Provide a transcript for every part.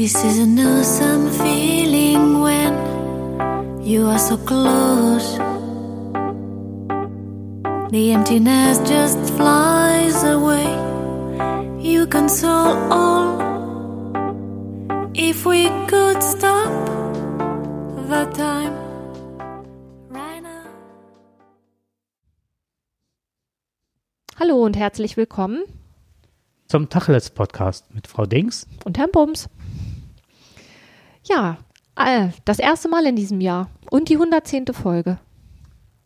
This is an awesome feeling when you are so close. The emptiness just flies away. You console all. If we could stop the time right now. Hallo und herzlich willkommen zum Tacheles Podcast mit Frau Dings und Herrn Bums. Ja, äh, das erste Mal in diesem Jahr und die 110. Folge.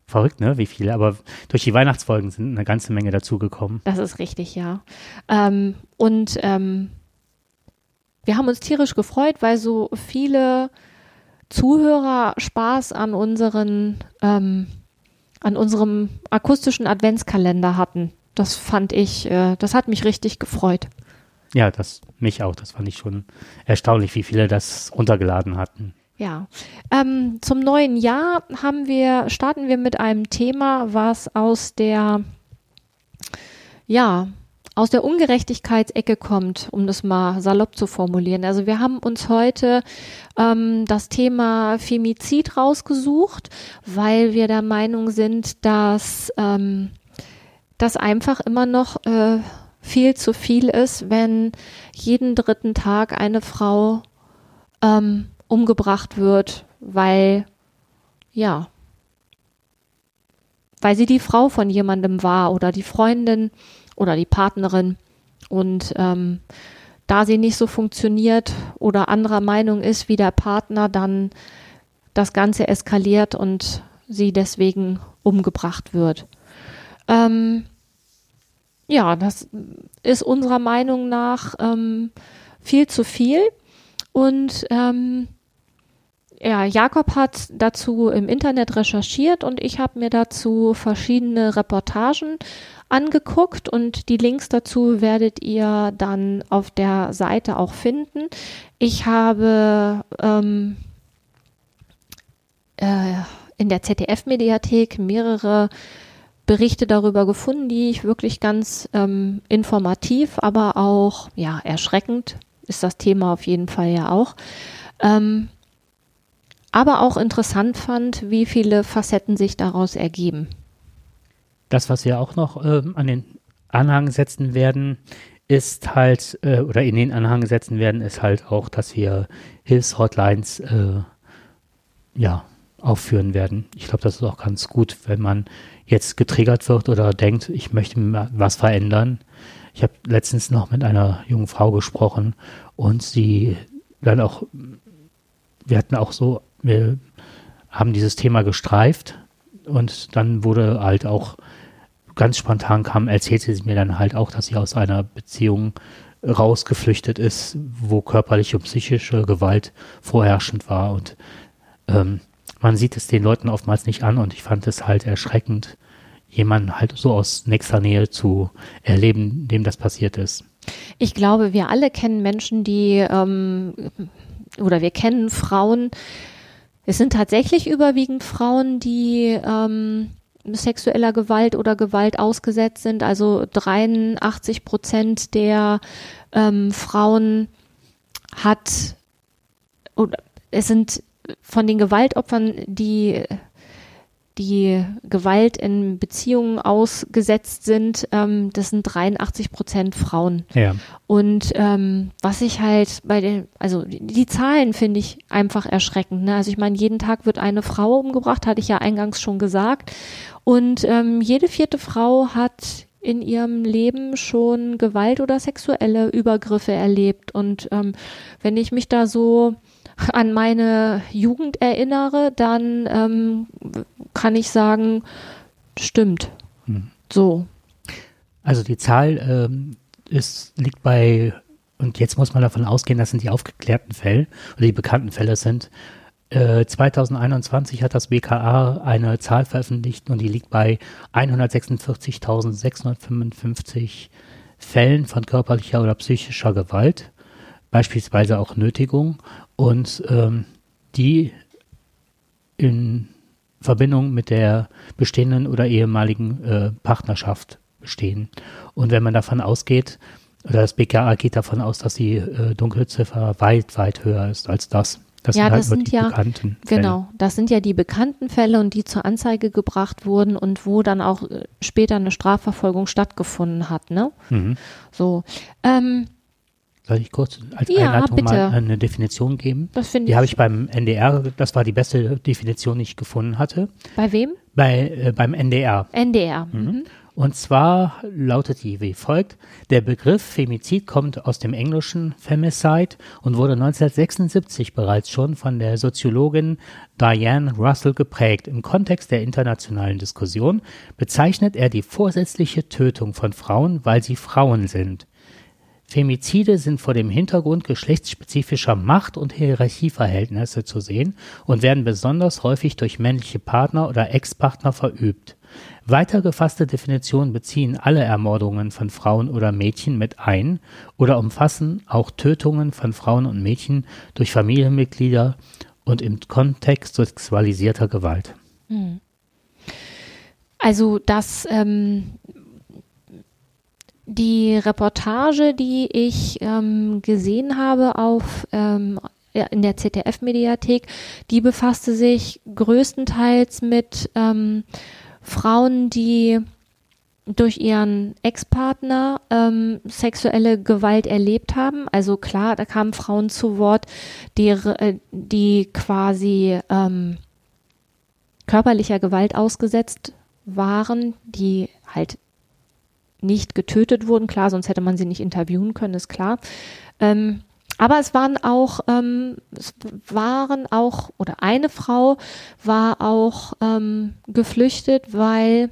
Verrückt, ne? Wie viele, aber durch die Weihnachtsfolgen sind eine ganze Menge dazugekommen. Das ist richtig, ja. Ähm, und ähm, wir haben uns tierisch gefreut, weil so viele Zuhörer Spaß an unseren ähm, an unserem akustischen Adventskalender hatten. Das fand ich, äh, das hat mich richtig gefreut. Ja, das mich auch. Das fand ich schon erstaunlich, wie viele das runtergeladen hatten. Ja, ähm, zum neuen Jahr haben wir starten wir mit einem Thema, was aus der ja aus der Ungerechtigkeitsecke kommt, um das mal salopp zu formulieren. Also wir haben uns heute ähm, das Thema Femizid rausgesucht, weil wir der Meinung sind, dass ähm, das einfach immer noch äh, viel zu viel ist, wenn jeden dritten Tag eine Frau ähm, umgebracht wird, weil, ja, weil sie die Frau von jemandem war oder die Freundin oder die Partnerin. Und ähm, da sie nicht so funktioniert oder anderer Meinung ist wie der Partner, dann das Ganze eskaliert und sie deswegen umgebracht wird. Ähm, ja, das ist unserer Meinung nach ähm, viel zu viel. Und ähm, ja, Jakob hat dazu im Internet recherchiert und ich habe mir dazu verschiedene Reportagen angeguckt und die Links dazu werdet ihr dann auf der Seite auch finden. Ich habe ähm, äh, in der ZDF-Mediathek mehrere Berichte darüber gefunden, die ich wirklich ganz ähm, informativ, aber auch ja erschreckend ist das Thema auf jeden Fall ja auch. Ähm, aber auch interessant fand, wie viele Facetten sich daraus ergeben. Das, was wir auch noch ähm, an den Anhang setzen werden, ist halt, äh, oder in den Anhang setzen werden, ist halt auch, dass wir Hilfshotlines äh, ja, aufführen werden. Ich glaube, das ist auch ganz gut, wenn man jetzt getriggert wird oder denkt, ich möchte was verändern. Ich habe letztens noch mit einer jungen Frau gesprochen und sie dann auch, wir hatten auch so, wir haben dieses Thema gestreift und dann wurde halt auch ganz spontan kam, erzählte sie mir dann halt auch, dass sie aus einer Beziehung rausgeflüchtet ist, wo körperliche und psychische Gewalt vorherrschend war und ähm, man sieht es den Leuten oftmals nicht an und ich fand es halt erschreckend, jemanden halt so aus nächster Nähe zu erleben, dem das passiert ist. Ich glaube, wir alle kennen Menschen, die ähm, oder wir kennen Frauen. Es sind tatsächlich überwiegend Frauen, die ähm, sexueller Gewalt oder Gewalt ausgesetzt sind. Also 83 Prozent der ähm, Frauen hat oder es sind von den Gewaltopfern, die die Gewalt in Beziehungen ausgesetzt sind, ähm, das sind 83 Prozent Frauen. Ja. Und ähm, was ich halt bei den, also die, die Zahlen finde ich einfach erschreckend. Ne? Also ich meine, jeden Tag wird eine Frau umgebracht, hatte ich ja eingangs schon gesagt. Und ähm, jede vierte Frau hat in ihrem Leben schon Gewalt oder sexuelle Übergriffe erlebt. Und ähm, wenn ich mich da so an meine Jugend erinnere, dann ähm, kann ich sagen, stimmt. Hm. So. Also die Zahl ähm, ist, liegt bei, und jetzt muss man davon ausgehen, das sind die aufgeklärten Fälle oder die bekannten Fälle sind. Äh, 2021 hat das BKA eine Zahl veröffentlicht und die liegt bei 146.655 Fällen von körperlicher oder psychischer Gewalt, beispielsweise auch Nötigung und ähm, die in Verbindung mit der bestehenden oder ehemaligen äh, Partnerschaft bestehen. Und wenn man davon ausgeht, oder das BKA geht davon aus, dass die äh, Dunkelziffer weit, weit höher ist als das. Das ja, sind halt das sind die ja, bekannten Fälle. genau, das sind ja die bekannten Fälle und die zur Anzeige gebracht wurden und wo dann auch äh, später eine Strafverfolgung stattgefunden hat, ne? Mhm. So, ähm, Soll ich kurz als Ja, Einleitung bitte. mal eine Definition geben? das finde Die ich. habe ich beim NDR, das war die beste Definition, die ich gefunden hatte, Bei wem? bei, äh, beim NDR. NDR. Mhm. Und zwar lautet die wie folgt. Der Begriff Femizid kommt aus dem englischen Femicide und wurde 1976 bereits schon von der Soziologin Diane Russell geprägt. Im Kontext der internationalen Diskussion bezeichnet er die vorsätzliche Tötung von Frauen, weil sie Frauen sind. Femizide sind vor dem Hintergrund geschlechtsspezifischer Macht- und Hierarchieverhältnisse zu sehen und werden besonders häufig durch männliche Partner oder Ex-Partner verübt. Weiter gefasste Definitionen beziehen alle Ermordungen von Frauen oder Mädchen mit ein oder umfassen auch Tötungen von Frauen und Mädchen durch Familienmitglieder und im Kontext sexualisierter Gewalt. Also das, ähm, die Reportage, die ich ähm, gesehen habe auf ähm, in der ZDF-Mediathek, die befasste sich größtenteils mit ähm, Frauen, die durch ihren Ex-Partner ähm, sexuelle Gewalt erlebt haben. Also klar, da kamen Frauen zu Wort, die, äh, die quasi ähm, körperlicher Gewalt ausgesetzt waren, die halt nicht getötet wurden. Klar, sonst hätte man sie nicht interviewen können, ist klar. Ähm, aber es waren auch, ähm, es waren auch, oder eine Frau war auch ähm, geflüchtet, weil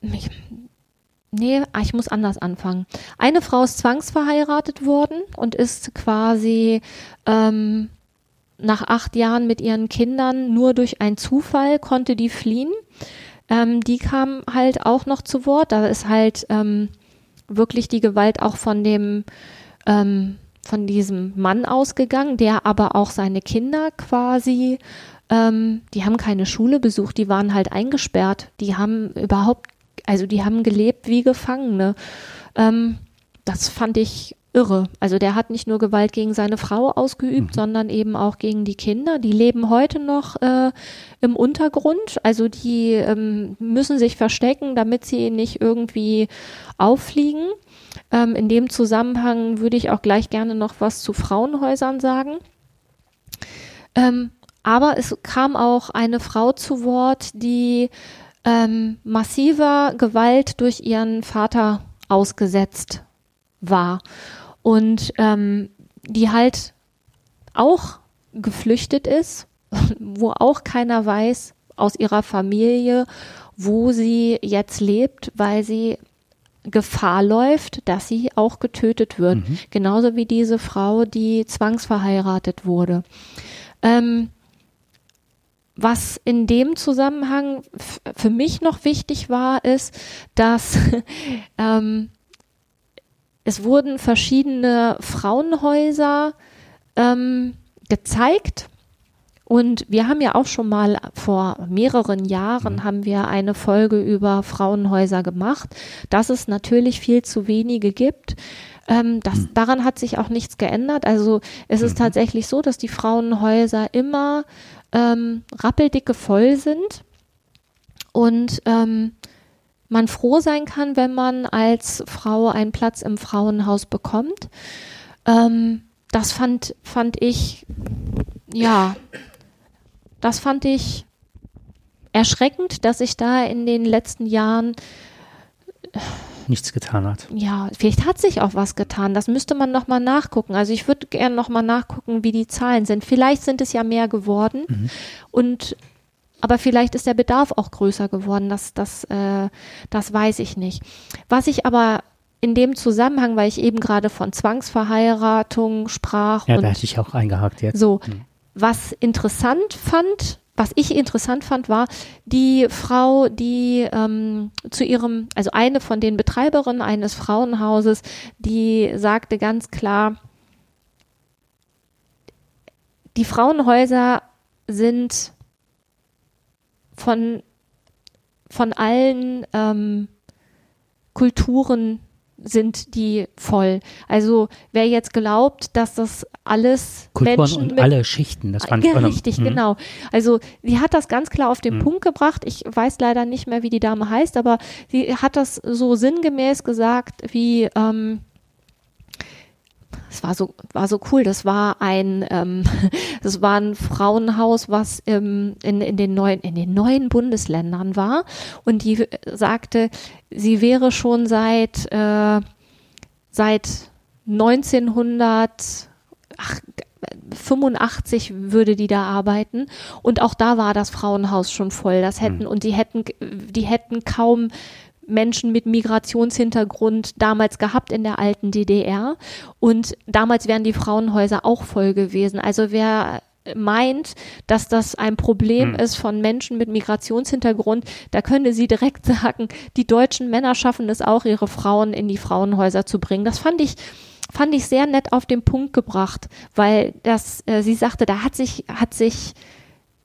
ich, nee, ah, ich muss anders anfangen. Eine Frau ist zwangsverheiratet worden und ist quasi ähm, nach acht Jahren mit ihren Kindern nur durch einen Zufall konnte die fliehen. Ähm, die kam halt auch noch zu Wort. Da ist halt ähm, wirklich die Gewalt auch von dem ähm, von diesem Mann ausgegangen, der aber auch seine Kinder quasi, ähm, die haben keine Schule besucht, die waren halt eingesperrt, die haben überhaupt, also die haben gelebt wie Gefangene. Ähm, das fand ich irre. Also der hat nicht nur Gewalt gegen seine Frau ausgeübt, sondern eben auch gegen die Kinder. Die leben heute noch äh, im Untergrund. Also die ähm, müssen sich verstecken, damit sie nicht irgendwie auffliegen. Ähm, in dem Zusammenhang würde ich auch gleich gerne noch was zu Frauenhäusern sagen. Ähm, aber es kam auch eine Frau zu Wort, die ähm, massiver Gewalt durch ihren Vater ausgesetzt war und ähm, die halt auch geflüchtet ist, wo auch keiner weiß aus ihrer Familie, wo sie jetzt lebt, weil sie Gefahr läuft, dass sie auch getötet wird. Genauso wie diese Frau, die zwangsverheiratet wurde. Ähm, was in dem Zusammenhang für mich noch wichtig war, ist, dass ähm, es wurden verschiedene Frauenhäuser ähm, gezeigt. Und wir haben ja auch schon mal vor mehreren Jahren haben wir eine Folge über Frauenhäuser gemacht, dass es natürlich viel zu wenige gibt. Ähm, das, Daran hat sich auch nichts geändert. Also es ist tatsächlich so, dass die Frauenhäuser immer ähm, rappeldicke voll sind und ähm, man froh sein kann, wenn man als Frau einen Platz im Frauenhaus bekommt. Ähm, das fand, fand ich, ja, das fand ich erschreckend, dass sich da in den letzten Jahren, Nichts getan hat. ja, vielleicht hat sich auch was getan. Das müsste man nochmal nachgucken. Also ich würde gerne nochmal nachgucken, wie die Zahlen sind. Vielleicht sind es ja mehr geworden und aber vielleicht ist der Bedarf auch größer geworden. Das, das, äh, das weiß ich nicht. Was ich aber in dem Zusammenhang, weil ich eben gerade von Zwangsverheiratung sprach Ja, und da hätte ich auch eingehakt jetzt. so, was interessant fand, was ich interessant fand, war die Frau, die ähm, zu ihrem, also eine von den Betreiberinnen eines Frauenhauses, die sagte ganz klar, die Frauenhäuser sind von, von allen ähm, Kulturen sind die voll. Also wer jetzt glaubt, dass das alles Kulturen Menschen und mit alle Schichten, das fand ja, ich richtig, Mhm. genau. Also sie hat das ganz klar auf den Mhm. Punkt gebracht. Ich weiß leider nicht mehr, wie die Dame heißt, aber sie hat das so sinngemäß gesagt, wie ähm, es war so war so cool. Das war ein ähm, das war ein Frauenhaus, was ähm, in, in den neuen in den neuen Bundesländern war und die äh, sagte, sie wäre schon seit äh, seit 1900 ach, 85 würde die da arbeiten und auch da war das Frauenhaus schon voll. Das hätten und die hätten die hätten kaum Menschen mit Migrationshintergrund damals gehabt in der alten DDR und damals wären die Frauenhäuser auch voll gewesen. Also wer meint, dass das ein Problem Hm. ist von Menschen mit Migrationshintergrund, da könnte sie direkt sagen, die deutschen Männer schaffen es auch, ihre Frauen in die Frauenhäuser zu bringen. Das fand ich fand ich sehr nett auf den Punkt gebracht, weil das äh, sie sagte, da hat sich hat sich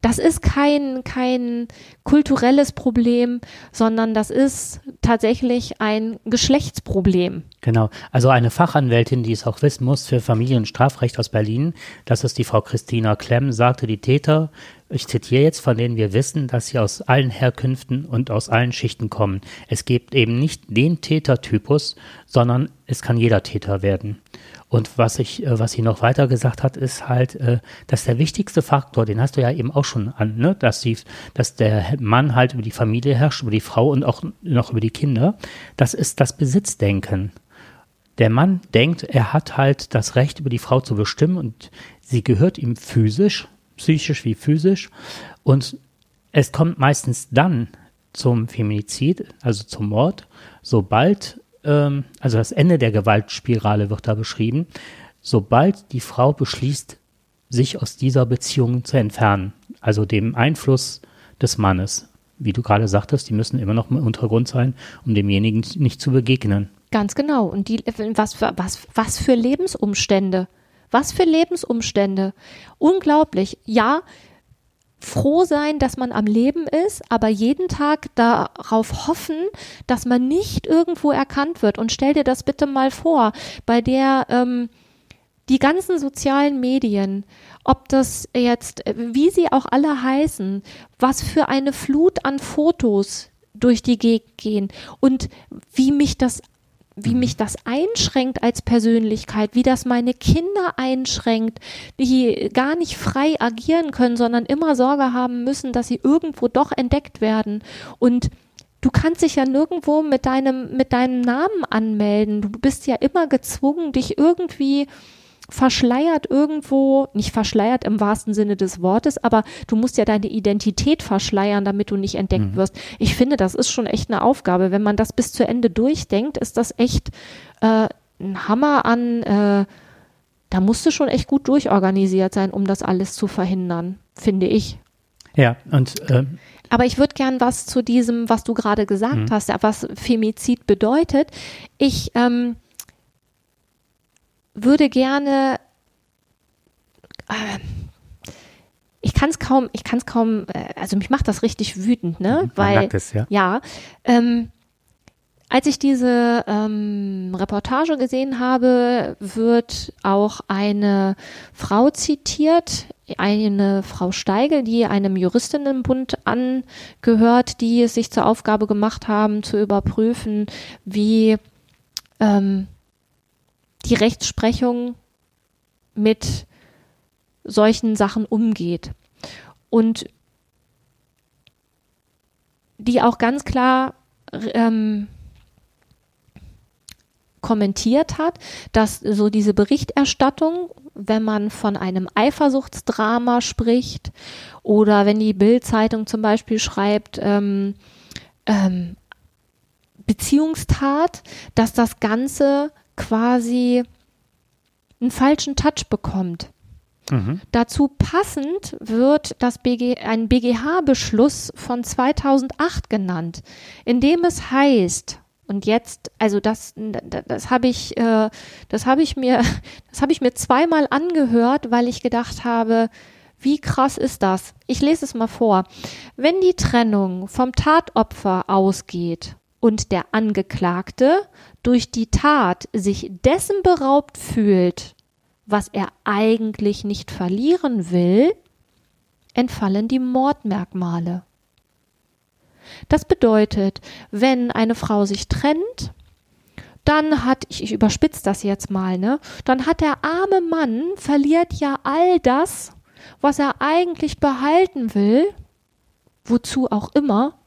das ist kein, kein kulturelles Problem, sondern das ist tatsächlich ein Geschlechtsproblem. Genau. Also eine Fachanwältin, die es auch wissen muss für Familien- und Strafrecht aus Berlin, das ist die Frau Christina Klemm, sagte, die Täter, ich zitiere jetzt, von denen wir wissen, dass sie aus allen Herkünften und aus allen Schichten kommen. Es gibt eben nicht den Tätertypus, sondern es kann jeder Täter werden. Und was ich, äh, was sie noch weiter gesagt hat, ist halt, äh, dass der wichtigste Faktor, den hast du ja eben auch schon an, ne, dass sie, dass der Mann halt über die Familie herrscht, über die Frau und auch noch über die Kinder. Das ist das Besitzdenken. Der Mann denkt, er hat halt das Recht, über die Frau zu bestimmen und sie gehört ihm physisch, psychisch wie physisch. Und es kommt meistens dann zum Feminizid, also zum Mord, sobald, ähm, also das Ende der Gewaltspirale wird da beschrieben, sobald die Frau beschließt, sich aus dieser Beziehung zu entfernen, also dem Einfluss des Mannes. Wie du gerade sagtest, die müssen immer noch im Untergrund sein, um demjenigen nicht zu begegnen. Ganz genau. Und die, was für, was, was für Lebensumstände. Was für Lebensumstände. Unglaublich. Ja, froh sein, dass man am Leben ist, aber jeden Tag darauf hoffen, dass man nicht irgendwo erkannt wird. Und stell dir das bitte mal vor, bei der ähm, die ganzen sozialen Medien, ob das jetzt, äh, wie sie auch alle heißen, was für eine Flut an Fotos durch die Gegend gehen und wie mich das wie mich das einschränkt als Persönlichkeit, wie das meine Kinder einschränkt, die gar nicht frei agieren können, sondern immer Sorge haben müssen, dass sie irgendwo doch entdeckt werden. Und du kannst dich ja nirgendwo mit deinem, mit deinem Namen anmelden. Du bist ja immer gezwungen, dich irgendwie verschleiert irgendwo, nicht verschleiert im wahrsten Sinne des Wortes, aber du musst ja deine Identität verschleiern, damit du nicht entdeckt wirst. Ich finde, das ist schon echt eine Aufgabe. Wenn man das bis zu Ende durchdenkt, ist das echt äh, ein Hammer an, äh, da musst du schon echt gut durchorganisiert sein, um das alles zu verhindern, finde ich. Ja, und ähm, Aber ich würde gern was zu diesem, was du gerade gesagt hast, was Femizid bedeutet. Ich ähm, würde gerne, äh, ich kann es kaum, ich kann es kaum, äh, also mich macht das richtig wütend, ne? man Weil es, ja. ja, ähm, als ich diese ähm, Reportage gesehen habe, wird auch eine Frau zitiert, eine Frau Steigel, die einem Juristinnenbund angehört, die es sich zur Aufgabe gemacht haben, zu überprüfen, wie ähm, die Rechtsprechung mit solchen Sachen umgeht. Und die auch ganz klar ähm, kommentiert hat, dass so diese Berichterstattung, wenn man von einem Eifersuchtsdrama spricht oder wenn die Bild-Zeitung zum Beispiel schreibt, ähm, ähm, Beziehungstat, dass das Ganze quasi einen falschen Touch bekommt. Mhm. Dazu passend wird das BG, ein BGH-Beschluss von 2008 genannt, in dem es heißt, und jetzt, also das, das, habe ich, äh, das habe ich mir, das habe ich mir zweimal angehört, weil ich gedacht habe, wie krass ist das? Ich lese es mal vor. Wenn die Trennung vom Tatopfer ausgeht, und der Angeklagte durch die Tat sich dessen beraubt fühlt, was er eigentlich nicht verlieren will, entfallen die Mordmerkmale. Das bedeutet, wenn eine Frau sich trennt, dann hat, ich, ich überspitze das jetzt mal, ne, dann hat der arme Mann verliert ja all das, was er eigentlich behalten will, wozu auch immer,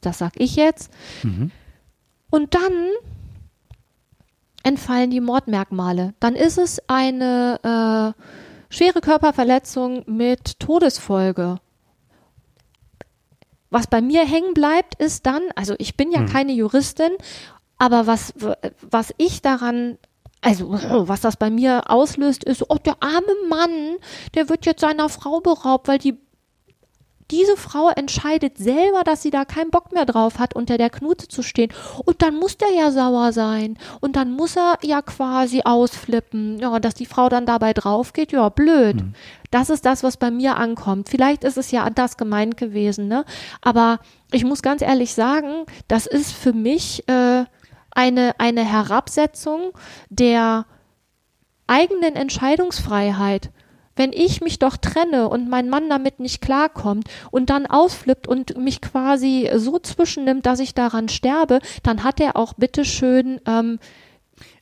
das sag ich jetzt, Mhm. und dann entfallen die Mordmerkmale. Dann ist es eine äh, schwere Körperverletzung mit Todesfolge. Was bei mir hängen bleibt, ist dann, also ich bin ja Hm. keine Juristin, aber was, was ich daran, also was das bei mir auslöst, ist, oh, der arme Mann, der wird jetzt seiner Frau beraubt, weil die diese Frau entscheidet selber, dass sie da keinen Bock mehr drauf hat, unter der Knute zu stehen. Und dann muss der ja sauer sein. Und dann muss er ja quasi ausflippen. Ja, dass die Frau dann dabei drauf geht, ja, blöd. Das ist das, was bei mir ankommt. Vielleicht ist es ja anders gemeint gewesen, ne? Aber ich muss ganz ehrlich sagen, das ist für mich äh, eine, eine Herabsetzung der eigenen Entscheidungsfreiheit. Wenn ich mich doch trenne und mein Mann damit nicht klarkommt und dann ausflippt und mich quasi so zwischennimmt, dass ich daran sterbe, dann hat er auch bitteschön, ähm,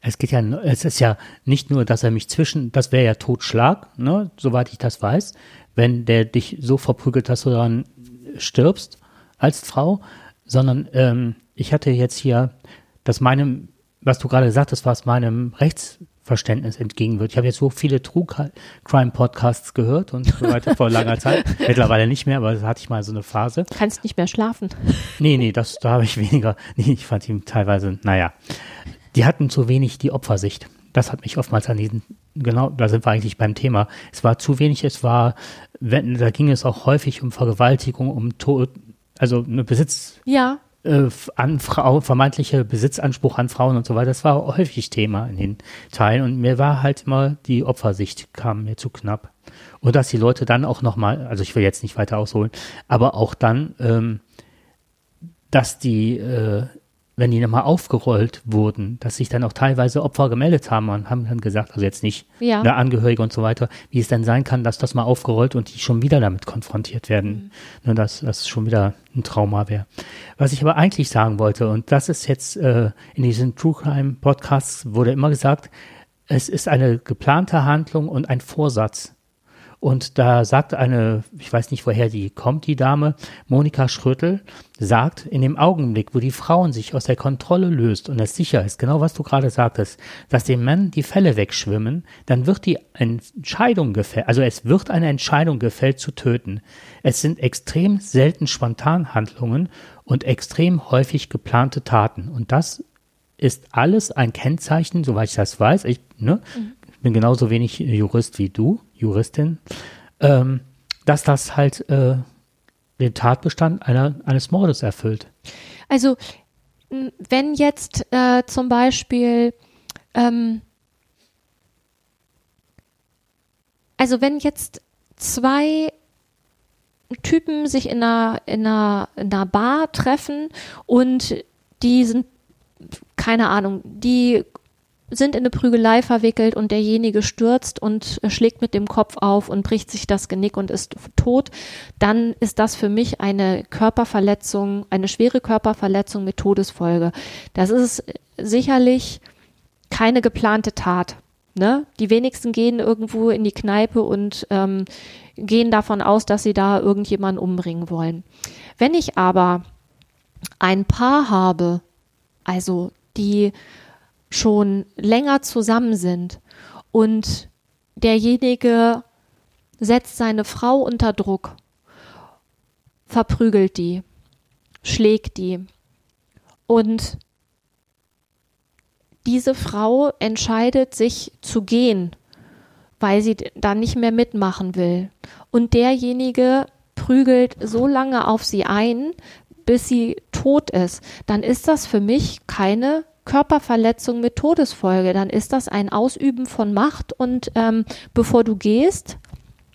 Es geht ja, es ist ja nicht nur, dass er mich zwischen, das wäre ja Totschlag, ne, soweit ich das weiß, wenn der dich so verprügelt, dass du dann stirbst als Frau, sondern ähm, ich hatte jetzt hier, dass meinem, was du gerade sagtest, was meinem Rechtsverständnis entgegen wird. Ich habe jetzt so viele True Crime Podcasts gehört und so weiter vor langer Zeit. Mittlerweile nicht mehr, aber da hatte ich mal so eine Phase. kannst nicht mehr schlafen. Nee, nee, das, da habe ich weniger. Nee, ich fand ihn teilweise, naja. Die hatten zu wenig die Opfersicht. Das hat mich oftmals an diesen, genau, da sind wir eigentlich beim Thema. Es war zu wenig, es war, wenn, da ging es auch häufig um Vergewaltigung, um Tod, also eine Besitz, Ja, äh, an Frau, vermeintliche Besitzanspruch an Frauen und so weiter. Das war häufig Thema in den Teilen und mir war halt immer die Opfersicht kam mir zu knapp. Und dass die Leute dann auch nochmal, also ich will jetzt nicht weiter ausholen, aber auch dann, ähm, dass die, äh, wenn die nochmal aufgerollt wurden, dass sich dann auch teilweise Opfer gemeldet haben und haben dann gesagt, also jetzt nicht Ja. eine Angehörige und so weiter, wie es denn sein kann, dass das mal aufgerollt und die schon wieder damit konfrontiert werden, ne, dass das schon wieder ein Trauma wäre. Was ich aber eigentlich sagen wollte, und das ist jetzt äh, in diesen True Crime Podcasts wurde immer gesagt, es ist eine geplante Handlung und ein Vorsatz. Und da sagt eine, ich weiß nicht, woher die kommt, die Dame, Monika Schrötel, sagt, in dem Augenblick, wo die Frauen sich aus der Kontrolle löst und es sicher ist, genau was du gerade sagtest, dass den Männern die Fälle wegschwimmen, dann wird die Entscheidung gefällt, also es wird eine Entscheidung gefällt zu töten. Es sind extrem selten Spontanhandlungen und extrem häufig geplante Taten. Und das ist alles ein Kennzeichen, soweit ich das weiß. Ich ne, bin genauso wenig Jurist wie du, Juristin, ähm, dass das halt äh, den Tatbestand einer, eines Mordes erfüllt. Also, wenn jetzt äh, zum Beispiel, ähm, also wenn jetzt zwei Typen sich in einer, in einer, in einer Bar treffen und die sind, keine Ahnung, die sind in eine Prügelei verwickelt und derjenige stürzt und äh, schlägt mit dem Kopf auf und bricht sich das Genick und ist tot, dann ist das für mich eine Körperverletzung, eine schwere Körperverletzung mit Todesfolge. Das ist sicherlich keine geplante Tat. Ne? Die wenigsten gehen irgendwo in die Kneipe und ähm, gehen davon aus, dass sie da irgendjemanden umbringen wollen. Wenn ich aber ein Paar habe, also die schon länger zusammen sind und derjenige setzt seine Frau unter Druck, verprügelt die, schlägt die und diese Frau entscheidet sich zu gehen, weil sie da nicht mehr mitmachen will. Und derjenige prügelt so lange auf sie ein, bis sie tot ist. Dann ist das für mich keine Körperverletzung mit Todesfolge. Dann ist das ein Ausüben von Macht und ähm, bevor du gehst,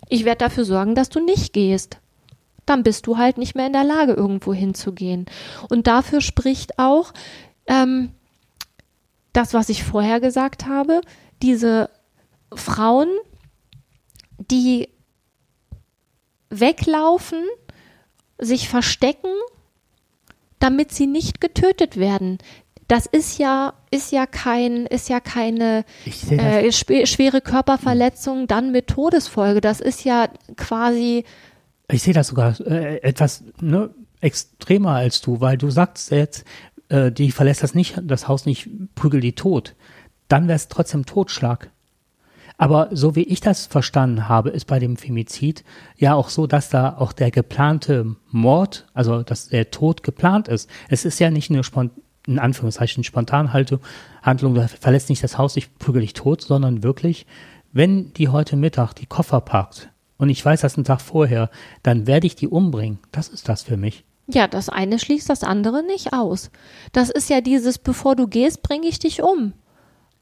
ich werde dafür sorgen, dass du nicht gehst. dann bist du halt nicht mehr in der Lage, irgendwo hinzugehen. Und dafür spricht auch ähm, das, was ich vorher gesagt habe, diese Frauen, die weglaufen, sich verstecken, damit sie nicht getötet werden. Das ist ja, ist ja kein, ist ja keine äh, schwere Körperverletzung dann mit Todesfolge. Das ist ja quasi. Ich sehe das sogar äh, etwas ne, extremer als du, weil du sagst jetzt, äh, die verlässt das nicht, das Haus nicht, prügel die tot. Dann wäre es trotzdem Totschlag. Aber so wie ich das verstanden habe, ist bei dem Femizid ja auch so, dass da auch der geplante Mord, also dass der Tod geplant ist. Es ist ja nicht eine in Anführungszeichen Spontanhaltung, Handlung, da verlässt nicht das Haus, ich prügel dich tot, sondern wirklich, wenn die heute Mittag die Koffer packt und ich weiß das einen Tag vorher, dann werde ich die umbringen. Das ist das für mich. Ja, das eine schließt das andere nicht aus. Das ist ja dieses, bevor du gehst, bringe ich dich um.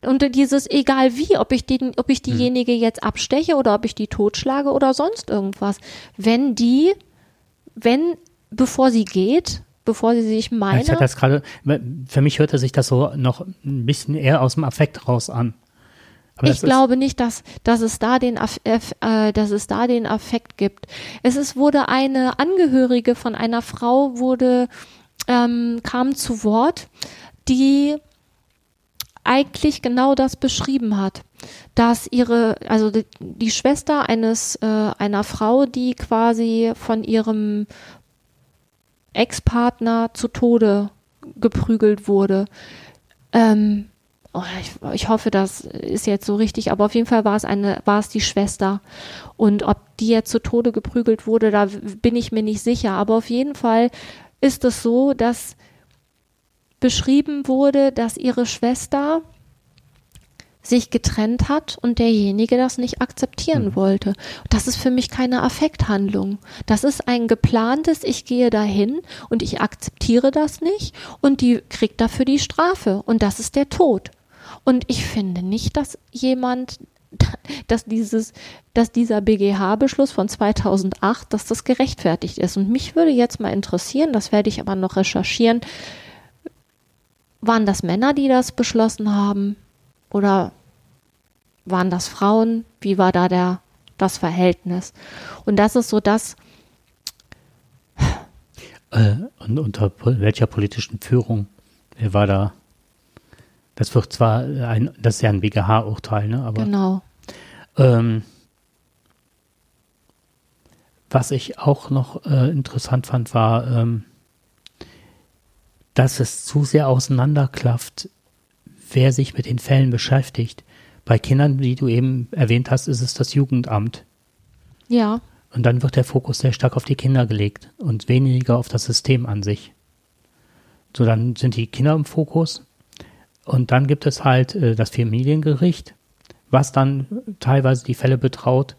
Und dieses, egal wie, ob ich, den, ob ich hm. diejenige jetzt absteche oder ob ich die totschlage oder sonst irgendwas. Wenn die, wenn, bevor sie geht, bevor sie sich meine. Ich das gerade, für mich hörte sich das so noch ein bisschen eher aus dem Affekt raus an. Aber ich glaube nicht, dass, dass, es da den, äh, dass es da den Affekt gibt. Es ist, wurde eine Angehörige von einer Frau wurde, ähm, kam zu Wort, die eigentlich genau das beschrieben hat, dass ihre, also die, die Schwester eines äh, einer Frau, die quasi von ihrem Ex-Partner zu Tode geprügelt wurde. Ähm, oh, ich, ich, hoffe, das ist jetzt so richtig, aber auf jeden Fall war es eine, war es die Schwester. Und ob die jetzt zu Tode geprügelt wurde, da bin ich mir nicht sicher. Aber auf jeden Fall ist es so, dass beschrieben wurde, dass ihre Schwester sich getrennt hat und derjenige das nicht akzeptieren mhm. wollte. Das ist für mich keine Affekthandlung. Das ist ein geplantes, ich gehe dahin und ich akzeptiere das nicht und die kriegt dafür die Strafe und das ist der Tod. Und ich finde nicht, dass jemand, dass dieses, dass dieser BGH-Beschluss von 2008, dass das gerechtfertigt ist. Und mich würde jetzt mal interessieren, das werde ich aber noch recherchieren, waren das Männer, die das beschlossen haben? Oder waren das Frauen? Wie war da der, das Verhältnis? Und das ist so das. Äh, und unter welcher politischen Führung? Wer war da? Das wird zwar ein, das ist ja ein BGH-Urteil, ne? Aber, genau. Ähm, was ich auch noch äh, interessant fand, war, ähm, dass es zu sehr auseinanderklafft, wer sich mit den Fällen beschäftigt. Bei Kindern, wie du eben erwähnt hast, ist es das Jugendamt. Ja. Und dann wird der Fokus sehr stark auf die Kinder gelegt und weniger auf das System an sich. So, dann sind die Kinder im Fokus. Und dann gibt es halt äh, das Familiengericht, was dann teilweise die Fälle betraut.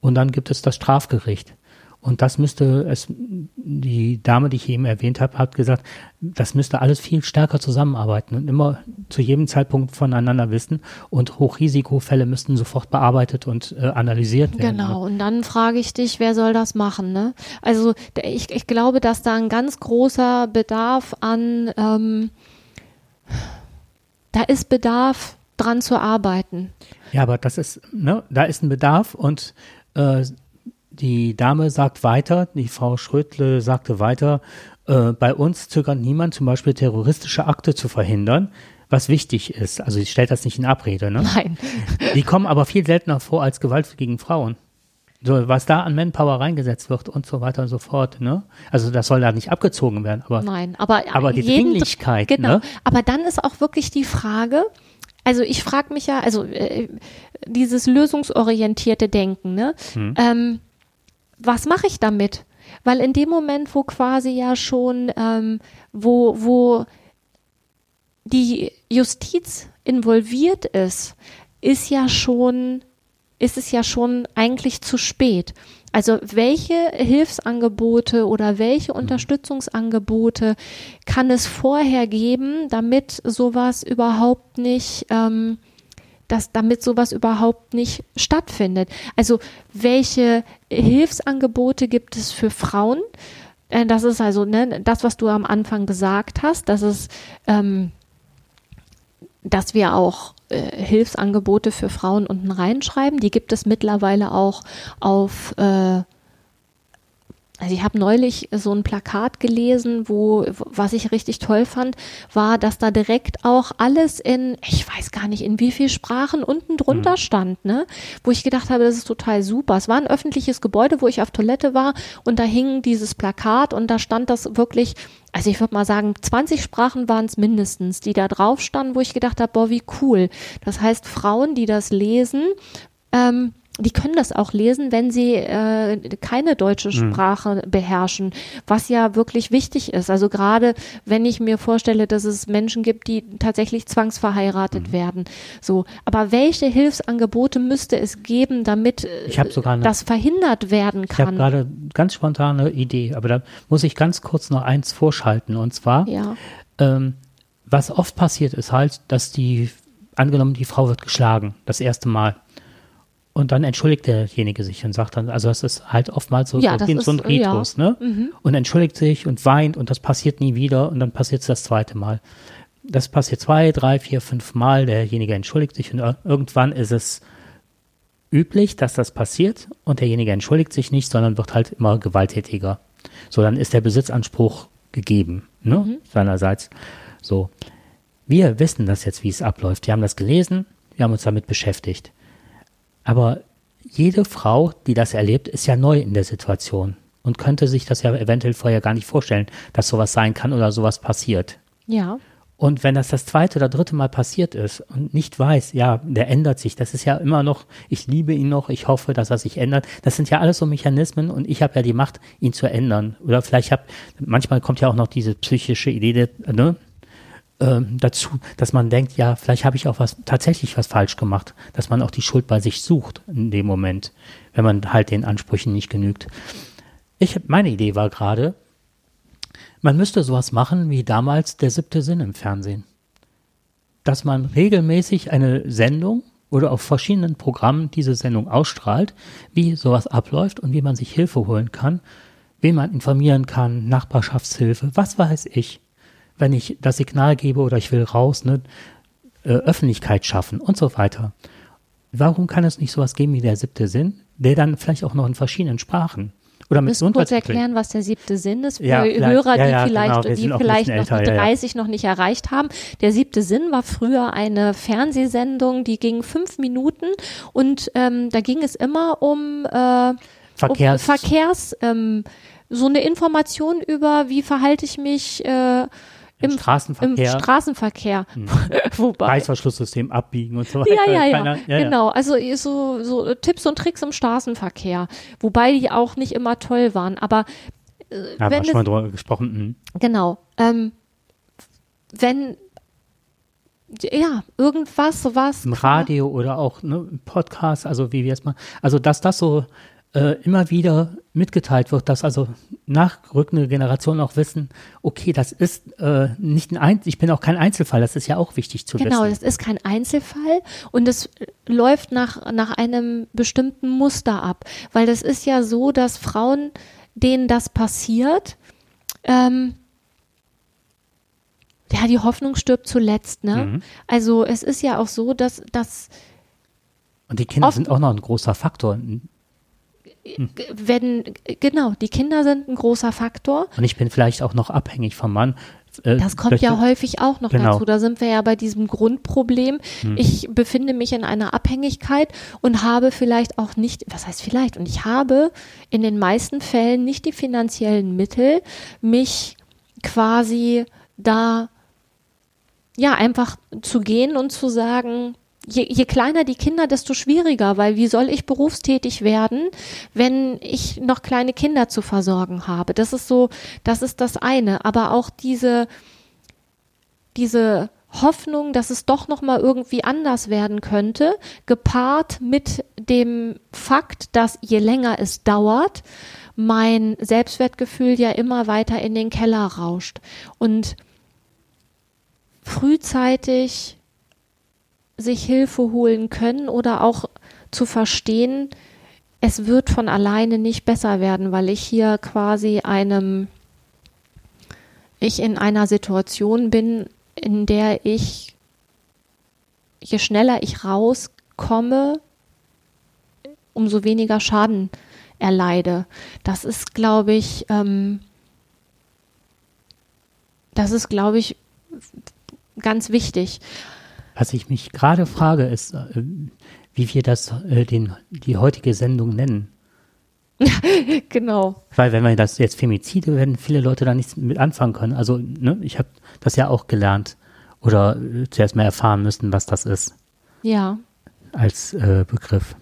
Und dann gibt es das Strafgericht. Und das müsste es, die Dame, die ich eben erwähnt habe, hat gesagt, das müsste alles viel stärker zusammenarbeiten und immer zu jedem Zeitpunkt voneinander wissen. Und Hochrisikofälle müssten sofort bearbeitet und äh, analysiert werden. Genau. Und dann frage ich dich, wer soll das machen? Ne? Also ich, ich glaube, dass da ein ganz großer Bedarf an, ähm, da ist Bedarf dran zu arbeiten. Ja, aber das ist, ne, da ist ein Bedarf und äh, die Dame sagt weiter, die Frau Schrödle sagte weiter, äh, bei uns zögert niemand zum Beispiel terroristische Akte zu verhindern, was wichtig ist. Also sie stellt das nicht in Abrede, ne? Nein. Die kommen aber viel seltener vor als Gewalt gegen Frauen. So, was da an Manpower reingesetzt wird und so weiter und so fort, ne? Also das soll da nicht abgezogen werden, aber Nein, aber, aber die jeden, Dringlichkeit, genau. Ne? Aber dann ist auch wirklich die Frage, also ich frage mich ja, also äh, dieses lösungsorientierte Denken, ne? Hm. Ähm, was mache ich damit? Weil in dem Moment, wo quasi ja schon, ähm, wo, wo die Justiz involviert ist, ist ja schon, ist es ja schon eigentlich zu spät. Also welche Hilfsangebote oder welche mhm. Unterstützungsangebote kann es vorher geben, damit sowas überhaupt nicht, ähm, dass damit sowas überhaupt nicht stattfindet. Also welche Hilfsangebote gibt es für Frauen? Äh, das ist also ne, das, was du am Anfang gesagt hast, dass es, ähm, dass wir auch äh, Hilfsangebote für Frauen unten reinschreiben. Die gibt es mittlerweile auch auf äh, also ich habe neulich so ein Plakat gelesen, wo was ich richtig toll fand, war, dass da direkt auch alles in, ich weiß gar nicht, in wie viel Sprachen unten drunter mhm. stand, ne? Wo ich gedacht habe, das ist total super. Es war ein öffentliches Gebäude, wo ich auf Toilette war und da hing dieses Plakat und da stand das wirklich, also ich würde mal sagen, 20 Sprachen waren es mindestens, die da drauf standen, wo ich gedacht habe, boah, wie cool. Das heißt, Frauen, die das lesen, ähm, die können das auch lesen, wenn sie äh, keine deutsche hm. Sprache mhm. beherrschen, was ja wirklich wichtig ist. Also gerade wenn ich mir vorstelle, dass es Menschen gibt, die tatsächlich zwangsverheiratet mhm. werden. So, aber welche Hilfsangebote müsste es geben, damit äh, eine, das verhindert werden kann? Ich habe gerade ganz spontane Idee, aber da muss ich ganz kurz noch eins vorschalten und zwar, ja. ähm, was oft passiert ist halt, dass die angenommen die Frau wird geschlagen das erste Mal und dann entschuldigt derjenige sich und sagt dann, also es ist halt oftmals so, ja, so, ist, so ein Ritus, ja. ne? Mhm. Und entschuldigt sich und weint und das passiert nie wieder und dann passiert es das zweite Mal. Das passiert zwei, drei, vier, fünf Mal, derjenige entschuldigt sich und irgendwann ist es üblich, dass das passiert und derjenige entschuldigt sich nicht, sondern wird halt immer gewalttätiger. So, dann ist der Besitzanspruch gegeben, ne? Mhm. Seinerseits. So. Wir wissen das jetzt, wie es abläuft. Wir haben das gelesen, wir haben uns damit beschäftigt. Aber jede Frau, die das erlebt, ist ja neu in der Situation und könnte sich das ja eventuell vorher gar nicht vorstellen, dass sowas sein kann oder sowas passiert. Ja. Und wenn das das zweite oder dritte Mal passiert ist und nicht weiß, ja, der ändert sich, das ist ja immer noch, ich liebe ihn noch, ich hoffe, dass er sich ändert. Das sind ja alles so Mechanismen und ich habe ja die Macht, ihn zu ändern. Oder vielleicht habe, manchmal kommt ja auch noch diese psychische Idee, ne, ähm, dazu, dass man denkt, ja, vielleicht habe ich auch was tatsächlich was falsch gemacht, dass man auch die Schuld bei sich sucht in dem Moment, wenn man halt den Ansprüchen nicht genügt. Ich, meine Idee war gerade, man müsste sowas machen wie damals der siebte Sinn im Fernsehen. Dass man regelmäßig eine Sendung oder auf verschiedenen Programmen diese Sendung ausstrahlt, wie sowas abläuft und wie man sich Hilfe holen kann, wen man informieren kann, Nachbarschaftshilfe, was weiß ich wenn ich das Signal gebe oder ich will raus, ne, äh, Öffentlichkeit schaffen und so weiter. Warum kann es nicht sowas geben wie der siebte Sinn, der dann vielleicht auch noch in verschiedenen Sprachen oder mit Müssen kurz erklären, was der siebte Sinn ist für ja, Hörer, ja, ja, die vielleicht, genau, die vielleicht noch älter, die 30 noch nicht erreicht haben. Der siebte Sinn war früher eine Fernsehsendung, die ging fünf Minuten und ähm, da ging es immer um, äh, Verkehrs, um Verkehrs ähm, so eine Information über, wie verhalte ich mich äh, im, Im Straßenverkehr. Im Straßenverkehr. Hm. Wobei. Reißverschlusssystem abbiegen und so weiter. Ja, ja, ja. Keiner, ja genau. Also so, so Tipps und Tricks im Straßenverkehr. Wobei die auch nicht immer toll waren. Aber äh, ja, wenn schon mal drüber gesprochen. Hm. Genau. Ähm, wenn ja, irgendwas, sowas. Im Radio oder auch ne, Podcast, also wie wir es mal, also dass das so äh, immer wieder mitgeteilt wird, dass also nachrückende Generationen auch wissen, okay, das ist äh, nicht ein Einzel ich bin auch kein Einzelfall, das ist ja auch wichtig zu genau, wissen. Genau, das ist kein Einzelfall und es läuft nach, nach einem bestimmten Muster ab, weil das ist ja so, dass Frauen, denen das passiert, ähm, ja, die Hoffnung stirbt zuletzt, ne? Mhm. Also es ist ja auch so, dass, dass und die Kinder sind auch noch ein großer Faktor wenn, genau, die Kinder sind ein großer Faktor. Und ich bin vielleicht auch noch abhängig vom Mann. Äh, das kommt ja häufig auch noch genau. dazu. Da sind wir ja bei diesem Grundproblem. Hm. Ich befinde mich in einer Abhängigkeit und habe vielleicht auch nicht, was heißt vielleicht, und ich habe in den meisten Fällen nicht die finanziellen Mittel, mich quasi da ja einfach zu gehen und zu sagen, je, je kleiner die Kinder, desto schwieriger, weil wie soll ich berufstätig werden, wenn ich noch kleine Kinder zu versorgen habe? Das ist so, das ist das eine. Aber auch diese, diese Hoffnung, dass es doch noch mal irgendwie anders werden könnte, gepaart mit dem Fakt, dass je länger es dauert, mein Selbstwertgefühl ja immer weiter in den Keller rauscht und frühzeitig sich Hilfe holen können oder auch zu verstehen, es wird von alleine nicht besser werden, weil ich hier quasi einem, ich in einer Situation bin, in der ich, je schneller ich rauskomme, umso weniger Schaden erleide. Das ist, glaube ich, ähm, das ist, glaube ich, ganz wichtig. Was ich mich gerade frage, ist, äh, wie wir das, äh, den, die heutige Sendung nennen. genau. Weil wenn wir das jetzt Femizide, werden viele Leute da nichts mit anfangen können. Also, ne, ich habe das ja auch gelernt oder äh, zuerst mal erfahren müssen, was das ist. Ja. Als äh, Begriff.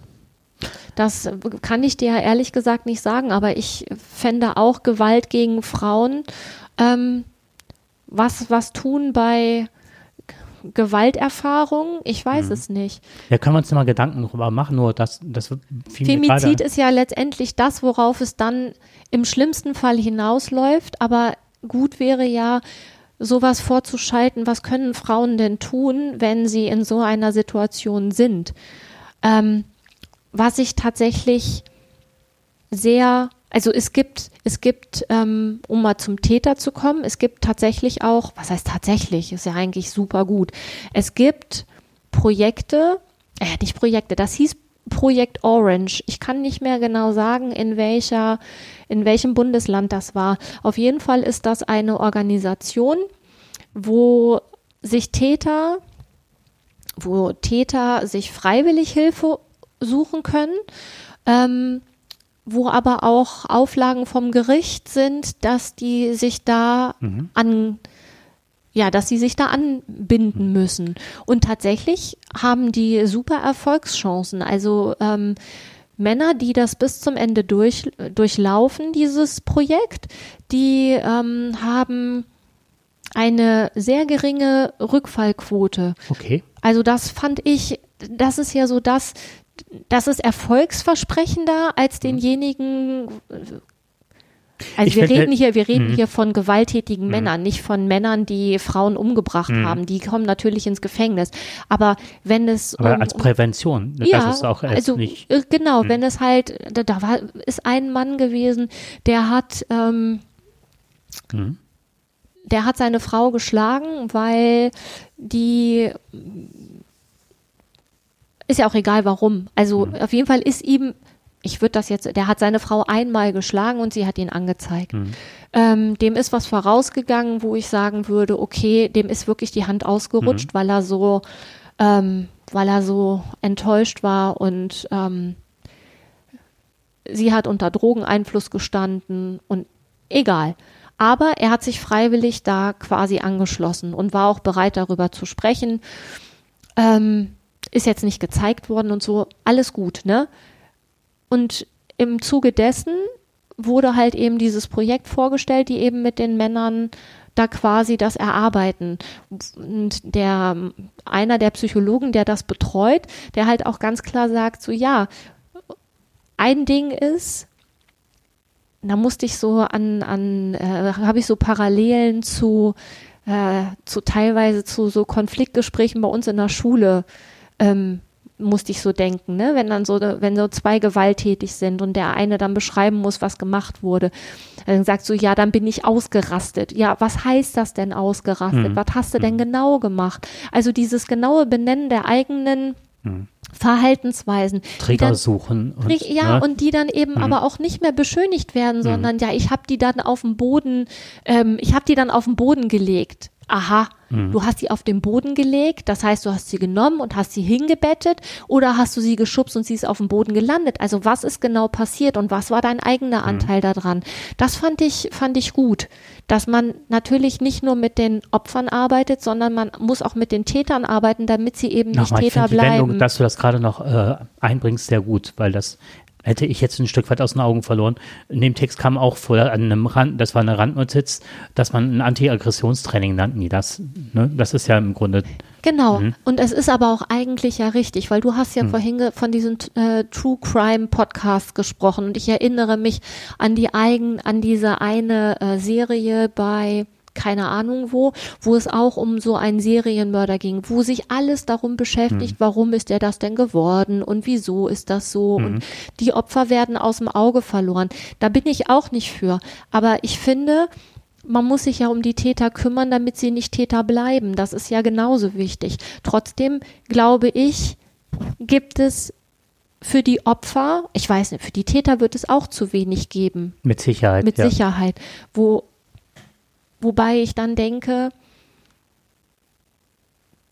Das kann ich dir ehrlich gesagt nicht sagen, aber ich fände auch Gewalt gegen Frauen. Ähm, was, was tun bei Gewalterfahrung? Ich weiß mhm. es nicht. Ja, können wir uns mal Gedanken darüber machen, nur das, das Femizid ist ja letztendlich das, worauf es dann im schlimmsten Fall hinausläuft, aber gut wäre ja, sowas vorzuschalten, was können Frauen denn tun, wenn sie in so einer Situation sind. Ähm, was ich tatsächlich sehr, also es gibt, es gibt, ähm, um mal zum Täter zu kommen, es gibt tatsächlich auch, was heißt tatsächlich, ist ja eigentlich super gut. Es gibt Projekte, äh, nicht Projekte, das hieß Projekt Orange. Ich kann nicht mehr genau sagen, in welcher, in welchem Bundesland das war. Auf jeden Fall ist das eine Organisation, wo sich Täter, wo Täter sich freiwillig Hilfe suchen können, ähm, wo aber auch Auflagen vom Gericht sind, dass die sich da mhm. an ja, dass sie sich da anbinden müssen. Und tatsächlich haben die super Erfolgschancen. Also ähm, Männer, die das bis zum Ende durch, durchlaufen, dieses Projekt, die ähm, haben eine sehr geringe Rückfallquote. Okay. Also das fand ich, das ist ja so das, das ist erfolgsversprechender als mhm. denjenigen. Also ich wir reden hier, wir reden mhm. hier von gewalttätigen mhm. Männern, nicht von Männern, die Frauen umgebracht mhm. haben. Die kommen natürlich ins Gefängnis. Aber wenn es aber um, als Prävention, das ja, ist auch also nicht. Äh, genau, mhm. wenn es halt, da, da, war ist ein Mann gewesen, der hat ähm, mhm. der hat seine Frau geschlagen, weil die ist ja auch egal warum. Also mhm. auf jeden Fall ist ihm, ich würde das jetzt, der hat seine Frau einmal geschlagen und sie hat ihn angezeigt. Mhm. Ähm, dem ist was vorausgegangen, wo ich sagen würde, okay, dem ist wirklich die Hand ausgerutscht, mhm. weil er so, ähm, weil er so enttäuscht war und ähm, sie hat unter Drogeneinfluss gestanden und egal. Aber er hat sich freiwillig da quasi angeschlossen und war auch bereit, darüber zu sprechen. Ähm, ist jetzt nicht gezeigt worden und so, alles gut, ne? Und im Zuge dessen wurde halt eben dieses Projekt vorgestellt, die eben mit den Männern da quasi das erarbeiten. Und der, einer der Psychologen, der das betreut, der halt auch ganz klar sagt, so ja, ein Ding ist, da musste ich so an, an äh, habe ich so Parallelen zu, äh, zu teilweise zu so Konfliktgesprächen bei uns in der Schule ähm, musste ich so denken, ne? Wenn dann so, wenn so zwei gewalttätig sind und der eine dann beschreiben muss, was gemacht wurde, dann sagt so, ja, dann bin ich ausgerastet. Ja, was heißt das denn ausgerastet? Mhm. Was hast du denn hm. genau gemacht? Also dieses genaue Benennen der eigenen mhm. Verhaltensweisen. Trigger dann, suchen. Und, ja, ne? und die dann eben mhm. aber auch nicht mehr beschönigt werden, sondern ja, ich habe die dann auf dem Boden, ähm, ich habe die dann auf den Boden gelegt aha, mhm. du hast sie auf den Boden gelegt, das heißt, du hast sie genommen und hast sie hingebettet oder hast du sie geschubst und sie ist auf dem Boden gelandet? Also was ist genau passiert und was war dein eigener mhm. Anteil mhm. daran? Das fand ich, fand ich gut, dass man natürlich nicht nur mit den Opfern arbeitet, sondern man muss auch mit den Tätern arbeiten, damit sie eben Nochmal, nicht Täter bleiben. Die Wendung, dass du das gerade noch äh, einbringst, sehr gut, weil das hätte ich jetzt ein Stück weit aus den Augen verloren. In dem Text kam auch vor an einem Rand, das war eine Randnotiz, dass man ein Anti-Aggressionstraining nannten die das. Ne? Das ist ja im Grunde. Genau. Mhm. Und es ist aber auch eigentlich ja richtig, weil du hast ja mhm. vorhin von diesem äh, True Crime Podcast gesprochen und ich erinnere mich an die eigen, an diese eine äh, Serie bei keine Ahnung wo, wo es auch um so einen Serienmörder ging, wo sich alles darum beschäftigt, Mhm. warum ist er das denn geworden und wieso ist das so Mhm. und die Opfer werden aus dem Auge verloren. Da bin ich auch nicht für, aber ich finde, man muss sich ja um die Täter kümmern, damit sie nicht Täter bleiben. Das ist ja genauso wichtig. Trotzdem glaube ich, gibt es für die Opfer, ich weiß nicht, für die Täter wird es auch zu wenig geben, Mit Sicherheit. mit ja. Sicherheit. Wo, wobei ich dann denke,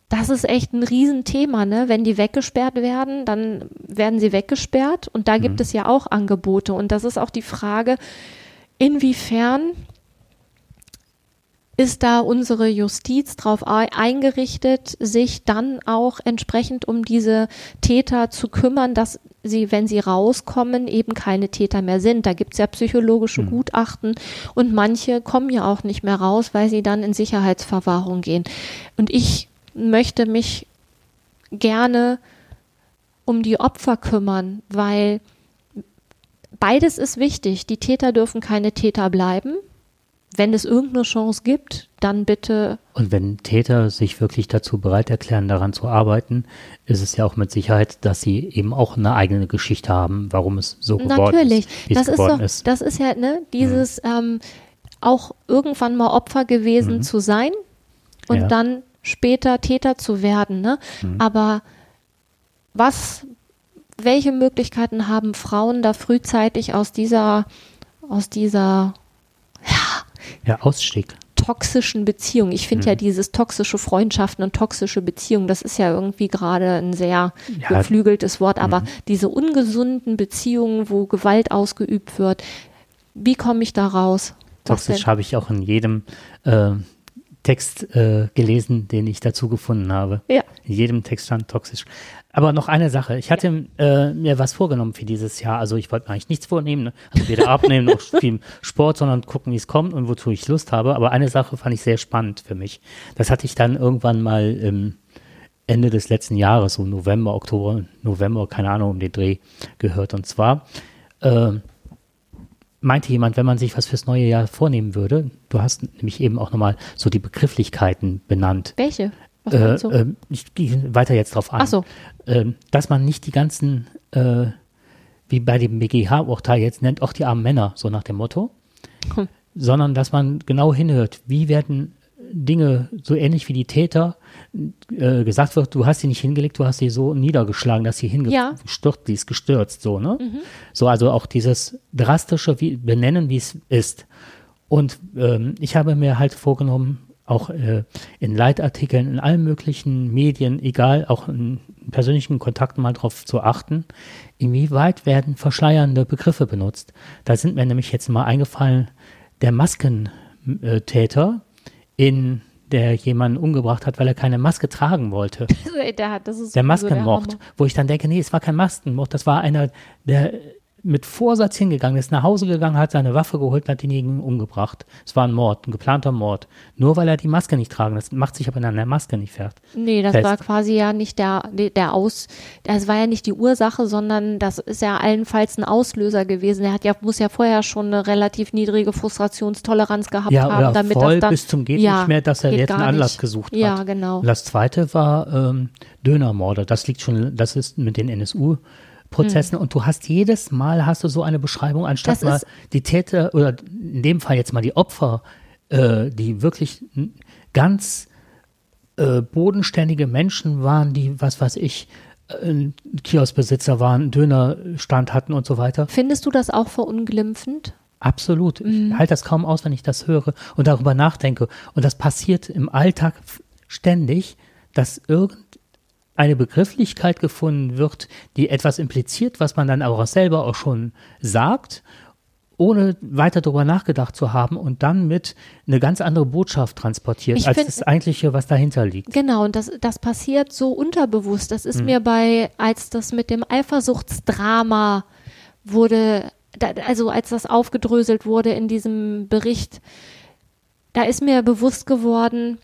das ist echt ein Riesenthema, ne? Wenn die weggesperrt werden, dann werden sie weggesperrt und da gibt Mhm. es ja auch Angebote. Und das ist auch die Frage, inwiefern ist da unsere Justiz darauf eingerichtet, sich dann auch entsprechend um diese Täter zu kümmern, dass sie, wenn sie rauskommen, eben keine Täter mehr sind. Da gibt's ja psychologische Mhm. Gutachten und manche kommen ja auch nicht mehr raus, weil sie dann in Sicherheitsverwahrung gehen. Und ich möchte mich gerne um die Opfer kümmern, weil beides ist wichtig. Die Täter dürfen keine Täter bleiben. Wenn es irgendeine Chance gibt, dann bitte Und wenn Täter sich wirklich dazu bereit erklären, daran zu arbeiten, ist es ja auch mit Sicherheit, dass sie eben auch eine eigene Geschichte haben, warum es so geworden Natürlich. ist, wie das ist doch, ist. das ist ja, ne, dieses ähm, auch irgendwann mal Opfer gewesen Mhm. zu sein und Ja. dann später Täter zu werden, ne? Mhm. Aber was, welche Möglichkeiten haben Frauen da frühzeitig aus dieser, aus dieser Ja, Ausstieg. toxischen Beziehung. Ich finde ja Mhm. dieses toxische Freundschaften und toxische Beziehungen, das ist ja irgendwie gerade ein sehr Ja. geflügeltes Wort, aber Mhm. diese ungesunden Beziehungen, wo Gewalt ausgeübt wird, wie komme ich da raus? Was Toxisch habe ich auch in jedem äh, Text äh, gelesen, den ich dazu gefunden habe. Ja. In jedem Text stand toxisch. Aber noch eine Sache. Ich hatte äh, mir was vorgenommen für dieses Jahr. Also ich wollte mir eigentlich nichts vornehmen. Ne? Also weder abnehmen noch viel Sport, sondern gucken, wie es kommt und wozu ich Lust habe. Aber eine Sache fand ich sehr spannend für mich. Das hatte ich dann irgendwann mal im Ende des letzten Jahres, so November, Oktober, November, keine Ahnung, um den Dreh gehört. Und zwar äh, meinte jemand, wenn man sich was fürs neue Jahr vornehmen würde, du hast nämlich eben auch nochmal so die Begrifflichkeiten benannt. Welche? Was Äh, du? äh, ich gehe weiter jetzt drauf ein. Ach so. Ähm, dass man nicht die ganzen, äh, wie bei dem BGH-Urteil jetzt nennt, auch die armen Männer, so nach dem Motto, Hm. sondern dass man genau hinhört, wie werden Dinge so ähnlich wie die Täter äh, gesagt wird, du hast sie nicht hingelegt, du hast sie so niedergeschlagen, dass sie Ja. Mhm. hingestürzt, die ist gestürzt, so, ne? So, also auch dieses drastische wie, Benennen, wie es ist. Und ähm, ich habe mir halt vorgenommen, auch äh, in Leitartikeln, in allen möglichen Medien, egal, auch in persönlichen Kontakten mal drauf zu achten, inwieweit werden verschleiernde Begriffe benutzt. Da sind mir nämlich jetzt mal eingefallen, der Maskentäter, in der jemanden umgebracht hat, weil er keine Maske tragen wollte. der Der Maskenmord, Hammer. wo ich dann denke, nee, es war kein Maskenmord, das war einer, der mit Vorsatz hingegangen ist, nach Hause gegangen, hat seine Waffe geholt und hat denjenigen umgebracht. Es war ein Mord, ein geplanter Mord. Nur weil er die Maske nicht tragen, das macht sich aber an der Maske nicht fest. Nee, das fest. war quasi ja nicht der, der Aus, das war ja nicht die Ursache, sondern das ist ja allenfalls ein Auslöser gewesen. Er hat ja, muss ja vorher schon eine relativ niedrige Frustrationstoleranz gehabt Ja, haben, damit voll das dann, bis zum geht Ja, nicht mehr, dass er jetzt einen Anlass nicht. gesucht Ja, hat. genau. Und das zweite war ähm, Dönermorde. Das liegt schon, das ist mit den NSU-Prozessen und du hast jedes Mal hast du so eine Beschreibung, anstatt. Das mal die Täter oder in dem Fall jetzt mal die Opfer, äh, die wirklich ganz äh, bodenständige Menschen waren, die, was weiß ich, äh, Kioskbesitzer waren, Dönerstand hatten und so weiter. Findest du das auch verunglimpfend? Absolut. Mhm. Ich halte das kaum aus, wenn ich das höre und darüber nachdenke. Und das passiert im Alltag ständig, dass irgendeine Begrifflichkeit gefunden wird, die etwas impliziert, was man dann aber auch selber auch schon sagt, ohne weiter darüber nachgedacht zu haben und dann mit eine ganz andere Botschaft transportiert, Ich als find- das eigentliche, was dahinter liegt. Genau, und das, das passiert so unterbewusst. Das Hm. ist mir bei, als das mit dem Eifersuchtsdrama wurde, da, also als das aufgedröselt wurde in diesem Bericht, da ist mir bewusst geworden,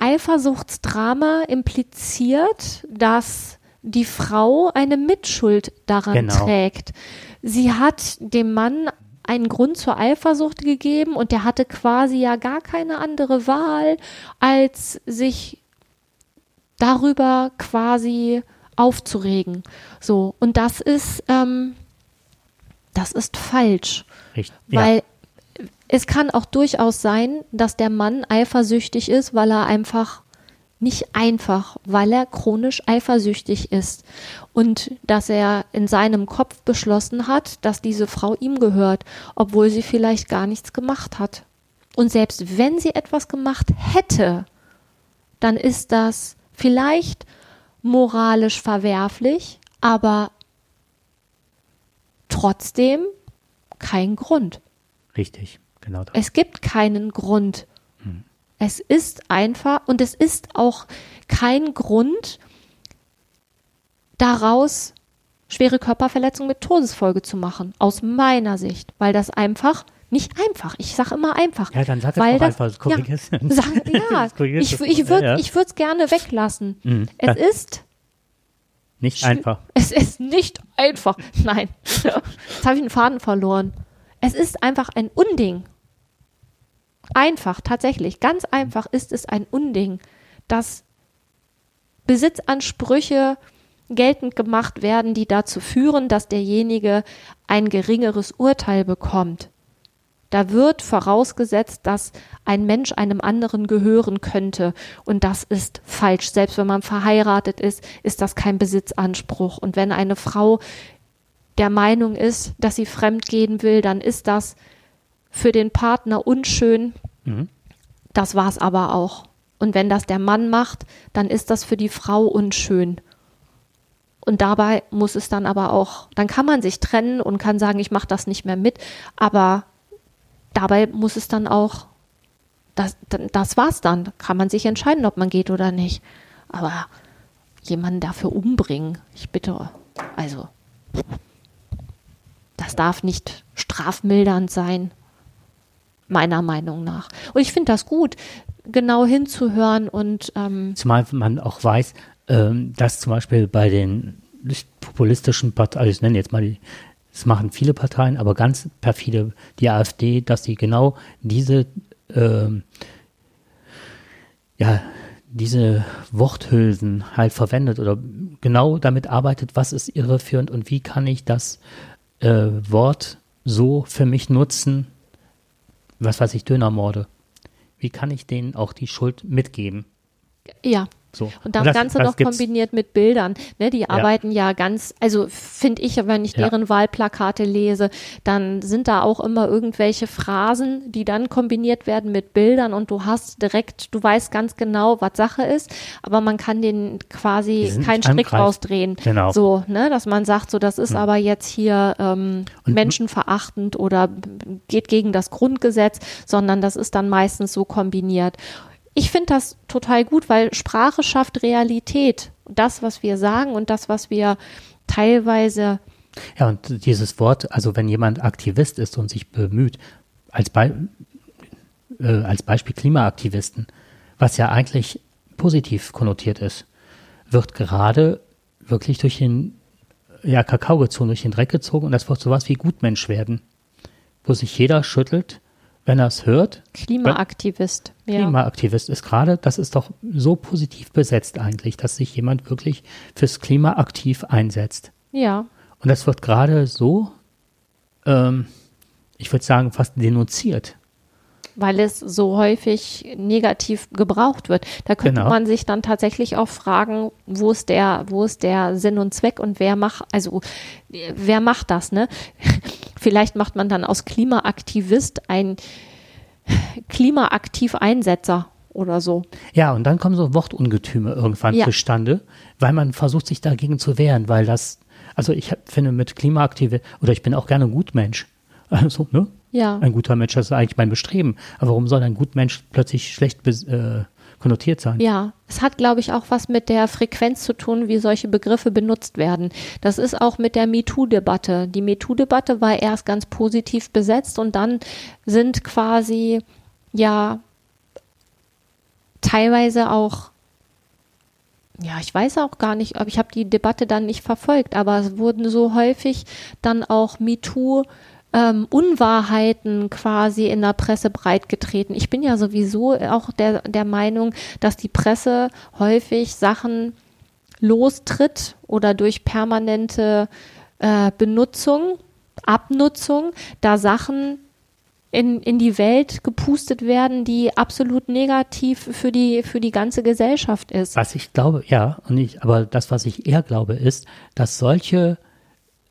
Eifersuchtsdrama impliziert, dass die Frau eine Mitschuld daran Genau. trägt. Sie hat dem Mann einen Grund zur Eifersucht gegeben und der hatte quasi ja gar keine andere Wahl, als sich darüber quasi aufzuregen. So, und das ist, ähm, das ist falsch. Richtig. Weil ja. Es kann auch durchaus sein, dass der Mann eifersüchtig ist, weil er einfach nicht einfach, weil er chronisch eifersüchtig ist und dass er in seinem Kopf beschlossen hat, dass diese Frau ihm gehört, obwohl sie vielleicht gar nichts gemacht hat. Und selbst wenn sie etwas gemacht hätte, dann ist das vielleicht moralisch verwerflich, aber trotzdem kein Grund. Richtig, genau. Das. Es gibt keinen Grund. Es ist einfach und es ist auch kein Grund, daraus schwere Körperverletzung mit Todesfolge zu machen, aus meiner Sicht, weil das einfach nicht einfach. Ich sage immer einfach. Ja, dann sag es weil doch das, einfach, korrigierst. Ja, sag, ja ich, ich mal, würde ja. ich es gerne weglassen. Mhm. Es Ja. ist Nicht einfach. Es ist nicht einfach. Nein. Jetzt habe ich den Faden verloren. Es ist einfach ein Unding. Einfach, tatsächlich, ganz einfach ist es ein Unding, dass Besitzansprüche geltend gemacht werden, die dazu führen, dass derjenige ein geringeres Urteil bekommt. Da wird vorausgesetzt, dass ein Mensch einem anderen gehören könnte. Und das ist falsch. Selbst wenn man verheiratet ist, ist das kein Besitzanspruch. Und wenn eine Frau der Meinung ist, dass sie fremd gehen will, dann ist das für den Partner unschön. Mhm. Das war's aber auch. Und wenn das der Mann macht, dann ist das für die Frau unschön. Und dabei muss es dann aber auch, dann kann man sich trennen und kann sagen, ich mache das nicht mehr mit, aber dabei muss es dann auch, das, das war's dann. Kann man sich entscheiden, ob man geht oder nicht. Aber jemanden dafür umbringen, ich bitte, also, das darf nicht strafmildernd sein, meiner Meinung nach. Und ich finde das gut, genau hinzuhören und ähm, Zumal man auch weiß, ähm, dass zum Beispiel bei den nicht populistischen Parteien, also ich nenne jetzt mal die, das machen viele Parteien, aber ganz perfide die AfD, dass sie genau diese, ähm, ja, diese Worthülsen halt verwendet oder genau damit arbeitet, was ist irreführend und wie kann ich das äh, Wort so für mich nutzen, was weiß ich, Dönermorde. Wie kann ich denen auch die Schuld mitgeben? ja, So. Und das, das- Ganze das noch kombiniert mit Bildern. Ne, die arbeiten ja ganz, also finde ich, wenn ich Ja. deren Wahlplakate lese, dann sind da auch immer irgendwelche Phrasen, die dann kombiniert werden mit Bildern und du hast direkt, du weißt ganz genau, was Sache ist, aber man kann den quasi keinen Strick rausdrehen. Genau. So, ne, dass man sagt, so, das ist aber jetzt hier ähm, Und- menschenverachtend oder geht gegen das Grundgesetz, sondern das ist dann meistens so kombiniert. Ich finde das total gut, weil Sprache schafft Realität. Das, was wir sagen und das, was wir teilweise, Ja, und dieses Wort, also wenn jemand Aktivist ist und sich bemüht, als, Be äh, als Beispiel Klimaaktivisten, was ja eigentlich positiv konnotiert ist, wird gerade wirklich durch den ja, Kakao gezogen, durch den Dreck gezogen und das wird sowas wie Gutmensch werden, wo sich jeder schüttelt, wenn er es hört. Klimaaktivist. Ja. Klimaaktivist ist gerade, das ist doch so positiv besetzt eigentlich, dass sich jemand wirklich fürs Klima aktiv einsetzt. ja, Und das wird gerade so, ähm, ich würde sagen, fast denunziert. Weil es so häufig negativ gebraucht wird. Da könnte Genau. man sich dann tatsächlich auch fragen, wo ist der, wo ist der Sinn und Zweck und wer macht, also wer macht das, ne? Vielleicht macht man dann aus Klimaaktivist ein Klimaaktiv-Einsetzer oder so. Ja, und dann kommen so Wortungetüme irgendwann Ja. zustande, weil man versucht, sich dagegen zu wehren, weil das, also ich finde mit Klimaaktive, oder ich bin auch gerne ein Gutmensch. Also, ne? Ja. Ein guter Mensch, das ist eigentlich mein Bestreben. Aber warum soll ein Gutmensch plötzlich schlecht äh, konnotiert sein? Ja, es hat, glaube ich, auch was mit der Frequenz zu tun, wie solche Begriffe benutzt werden. Das ist auch mit der MeToo-Debatte. Die MeToo-Debatte war erst ganz positiv besetzt und dann sind quasi, ja, teilweise auch, ja, ich weiß auch gar nicht, aber ich habe die Debatte dann nicht verfolgt, aber es wurden so häufig dann auch MeToo ähm, Unwahrheiten quasi in der Presse breitgetreten. Ich bin ja sowieso auch der, der Meinung, dass die Presse häufig Sachen lostritt oder durch permanente äh, Benutzung, Abnutzung, da Sachen in, in die Welt gepustet werden, die absolut negativ für die, für die ganze Gesellschaft ist. Was ich glaube, ja, und ich, aber das, was ich eher glaube, ist, dass solche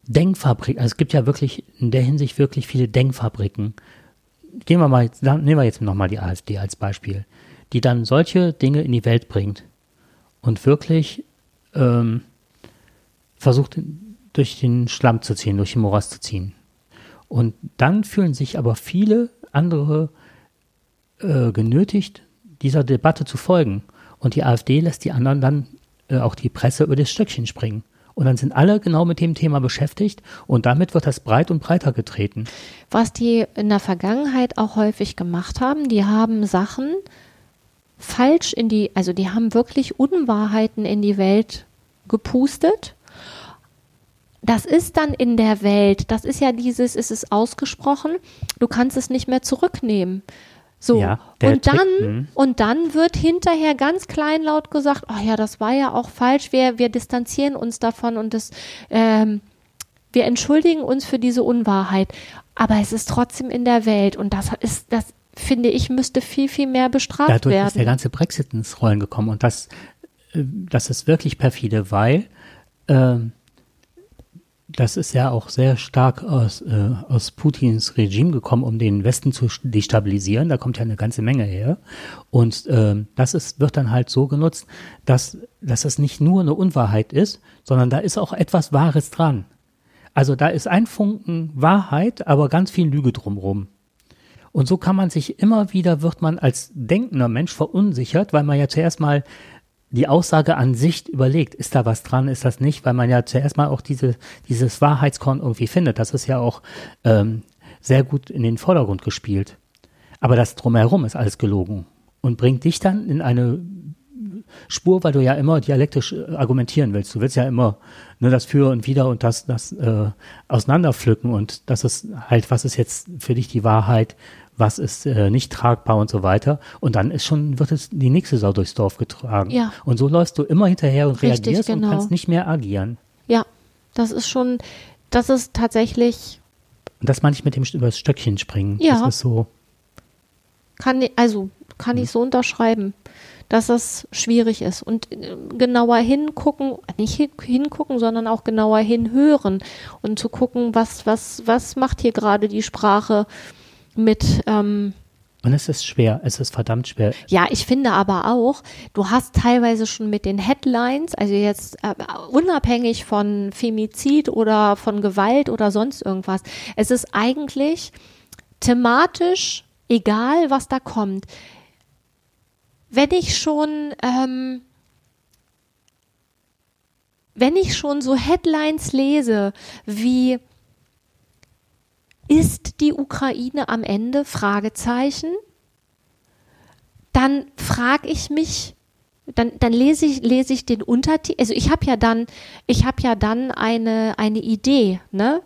Denkfabriken, also es gibt ja wirklich in der Hinsicht wirklich viele Denkfabriken. Gehen wir mal, nehmen wir jetzt nochmal die AfD als Beispiel, die dann solche Dinge in die Welt bringt und wirklich ähm, versucht, durch den Schlamm zu ziehen, durch den Morast zu ziehen. Und dann fühlen sich aber viele andere äh, genötigt, dieser Debatte zu folgen. Und die AfD lässt die anderen dann, äh, auch die Presse, über das Stöckchen springen. Und dann sind alle genau mit dem Thema beschäftigt und damit wird das breit und breiter getreten. Was die in der Vergangenheit auch häufig gemacht haben, die haben Sachen falsch in die, also die haben wirklich Unwahrheiten in die Welt gepustet das ist dann in der Welt, das ist ja dieses, ist es ausgesprochen, du kannst es nicht mehr zurücknehmen. So, Ja, und dann, Trick, hm. und dann wird hinterher ganz kleinlaut gesagt, ach ja, das war ja auch falsch, wir, wir distanzieren uns davon und das, ähm, wir entschuldigen uns für diese Unwahrheit. Aber es ist trotzdem in der Welt und das ist, das finde ich, müsste viel, viel mehr bestraft Dadurch werden. ist der ganze Brexit ins Rollen gekommen und das, äh, das ist wirklich perfide, weil ähm, das ist ja auch sehr stark aus, äh, aus Putins Regime gekommen, um den Westen zu destabilisieren. Da kommt ja eine ganze Menge her. Und ähm, das ist, wird dann halt so genutzt, dass, dass es nicht nur eine Unwahrheit ist, sondern da ist auch etwas Wahres dran. Also da ist ein Funken Wahrheit, aber ganz viel Lüge drumrum. Und so kann man sich immer wieder, wird man als denkender Mensch verunsichert, weil man ja zuerst mal die Aussage an sich überlegt, ist da was dran, ist das nicht, weil man ja zuerst mal auch diese, dieses Wahrheitskorn irgendwie findet. Das ist ja auch ähm, sehr gut in den Vordergrund gespielt. Aber das drumherum ist alles gelogen und bringt dich dann in eine Spur, weil du ja immer dialektisch äh, argumentieren willst. Du willst ja immer ne, das Für und Wider und das, das äh, auseinanderpflücken und das ist halt, was ist jetzt für dich die Wahrheit, was ist äh, nicht tragbar und so weiter. Und dann ist schon, wird es die nächste Sau durchs Dorf getragen. Ja. Und so läufst du immer hinterher und Richtig, reagierst genau. und kannst nicht mehr agieren. ja, das ist schon, das ist tatsächlich Und das meine ich mit dem übers Stöckchen springen. Ja. Das ist so. kann also kann Hm. ich so unterschreiben, dass das schwierig ist und äh, genauer hingucken, nicht hin- hingucken, sondern auch genauer hinhören und zu gucken, was was was macht hier gerade die Sprache mit ähm, Und es ist schwer. Es ist verdammt schwer. ja, ich finde aber auch, du hast teilweise schon mit den Headlines, also jetzt äh, unabhängig von Femizid oder von Gewalt oder sonst irgendwas, es ist eigentlich thematisch egal, was da kommt. Wenn ich schon, ähm, wenn ich schon so Headlines lese wie ist die Ukraine am Ende? Fragezeichen dann frage ich mich, dann, dann lese ich, lese ich den Untertitel, also ich habe ja dann, ich habe ja dann eine, eine Idee, ne,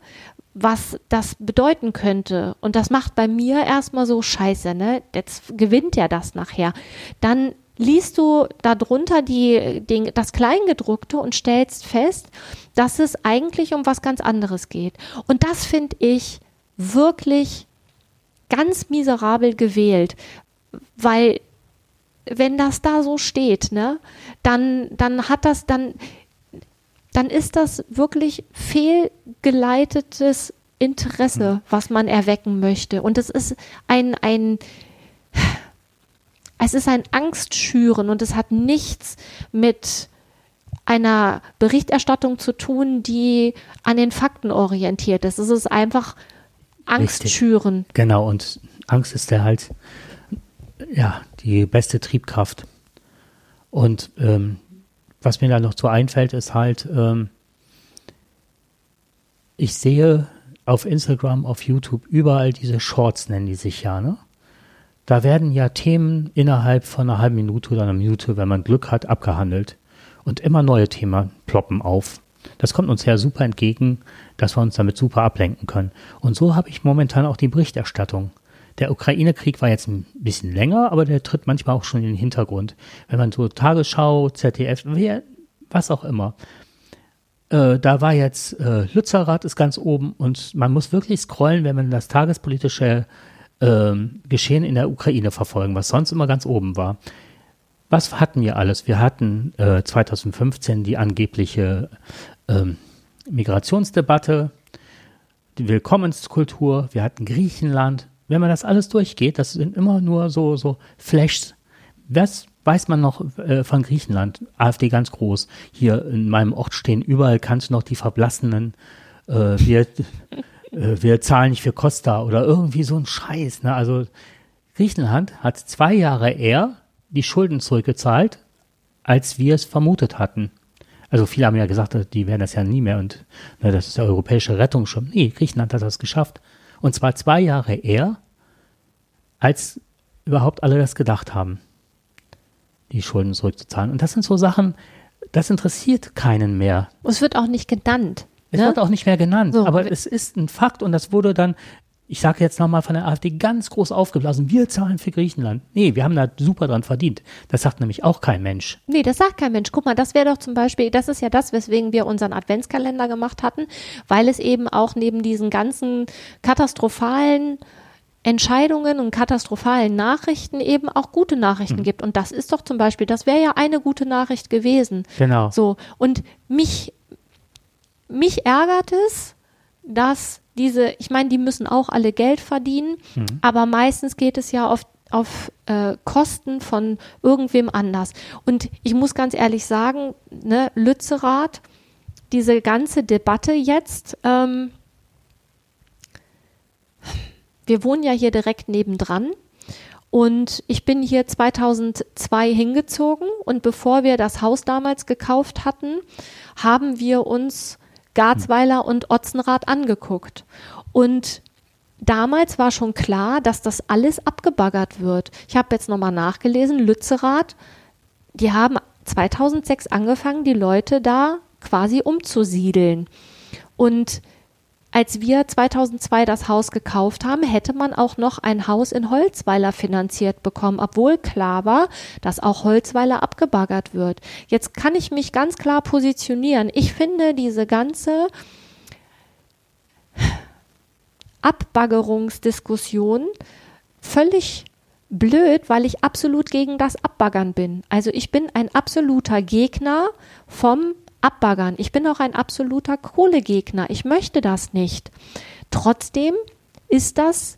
was das bedeuten könnte. Und das macht bei mir erstmal so scheiße, ne? Jetzt gewinnt ja das nachher. Dann liest du darunter die, den, das Kleingedruckte und stellst fest, dass es eigentlich um was ganz anderes geht. Und das finde ich wirklich ganz miserabel gewählt, weil wenn das da so steht, ne, dann, dann hat das, dann, dann ist das wirklich fehlgeleitetes Interesse, was man erwecken möchte. Und es ist ein, ein, es ist ein Angstschüren und es hat nichts mit einer Berichterstattung zu tun, die an den Fakten orientiert ist. Es ist einfach Angst Richtig. schüren. Genau. Und Angst ist ja halt, ja, die beste Triebkraft. Und ähm, was mir da noch so einfällt, ist halt, ähm, ich sehe auf Instagram, auf YouTube überall diese Shorts, nennen die sich ja, ne? Da werden ja Themen innerhalb von einer halben Minute oder einer Minute, wenn man Glück hat, abgehandelt. Und immer neue Themen ploppen auf. Das kommt uns ja super entgegen, dass wir uns damit super ablenken können. Und so habe ich momentan auch die Berichterstattung. Der Ukraine-Krieg war jetzt ein bisschen länger, aber der tritt manchmal auch schon in den Hintergrund. Wenn man so Tagesschau, ZDF, was auch immer. Äh, da war jetzt äh, Lützerath ist ganz oben und man muss wirklich scrollen, wenn man das tagespolitische äh, Geschehen in der Ukraine verfolgen, was sonst immer ganz oben war. Was hatten wir alles? Wir hatten äh, 2015 die angebliche ähm, Migrationsdebatte, die Willkommenskultur, wir hatten Griechenland. Wenn man das alles durchgeht, das sind immer nur so, so Flashs. Was weiß man noch äh, von Griechenland? AfD ganz groß. Hier in meinem Ort stehen überall, kannst du noch die Verblassenen. Äh, wir, äh, wir zahlen nicht für Costa oder irgendwie so ein Scheiß. Ne? Also Griechenland hat zwei Jahre eher die Schulden zurückgezahlt, als wir es vermutet hatten. Also viele haben ja gesagt, die werden das ja nie mehr und na, das ist der europäische Rettungsschirm. Nee, Griechenland hat das geschafft. Und zwar zwei Jahre eher, als überhaupt alle das gedacht haben, die Schulden zurückzuzahlen. Und das sind so Sachen, das interessiert keinen mehr. Und es wird auch nicht genannt. Es ne? wird auch nicht mehr genannt, so. aber es ist ein Fakt und das wurde dann ich sage jetzt nochmal von der AfD ganz groß aufgeblasen, wir zahlen für Griechenland. Nee, wir haben da super dran verdient. Das sagt nämlich auch kein Mensch. Nee, das sagt kein Mensch. Guck mal, das wäre doch zum Beispiel, das ist ja das, weswegen wir unseren Adventskalender gemacht hatten, weil es eben auch neben diesen ganzen katastrophalen Entscheidungen und katastrophalen Nachrichten eben auch gute Nachrichten mhm. gibt. Und das ist doch zum Beispiel, das wäre ja eine gute Nachricht gewesen. Genau. So. Und mich, mich ärgert es, dass diese, ich meine, die müssen auch alle Geld verdienen, mhm. aber meistens geht es ja auf, auf äh, Kosten von irgendwem anders. Und ich muss ganz ehrlich sagen, ne, Lützerath, diese ganze Debatte jetzt, ähm, wir wohnen ja hier direkt nebendran. Und ich bin hier 2002 hingezogen und bevor wir das Haus damals gekauft hatten, haben wir uns Garzweiler und Otzenrath angeguckt. Und damals war schon klar, dass das alles abgebaggert wird. Ich habe jetzt nochmal nachgelesen, Lützerath, die haben 2006 angefangen, die Leute da quasi umzusiedeln. Und als wir 2002 das Haus gekauft haben, hätte man auch noch ein Haus in Holzweiler finanziert bekommen, obwohl klar war, dass auch Holzweiler abgebaggert wird. Jetzt kann ich mich ganz klar positionieren. Ich finde diese ganze Abbaggerungsdiskussion völlig blöd, weil ich absolut gegen das Abbaggern bin. Also ich bin ein absoluter Gegner vom abbaggern. Ich bin auch ein absoluter Kohlegegner. Ich möchte das nicht. Trotzdem ist das,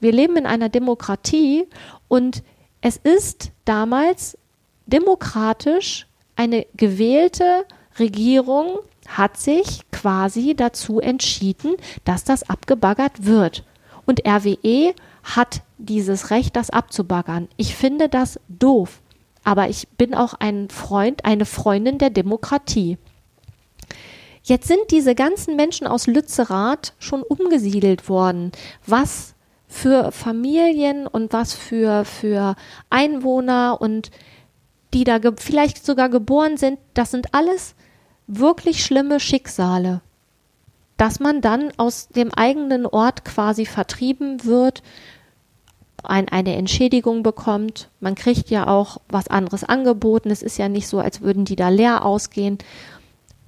wir leben in einer Demokratie und es ist damals demokratisch eine gewählte Regierung hat sich quasi dazu entschieden, dass das abgebaggert wird. Und RWE hat dieses Recht, das abzubaggern. Ich finde das doof aber ich bin auch ein Freund, eine Freundin der Demokratie. Jetzt sind diese ganzen Menschen aus Lützerath schon umgesiedelt worden. Was für Familien und was für, für Einwohner und die da vielleicht sogar geboren sind, das sind alles wirklich schlimme Schicksale. Dass man dann aus dem eigenen Ort quasi vertrieben wird, ein, eine Entschädigung bekommt. Man kriegt ja auch was anderes angeboten. Es ist ja nicht so, als würden die da leer ausgehen.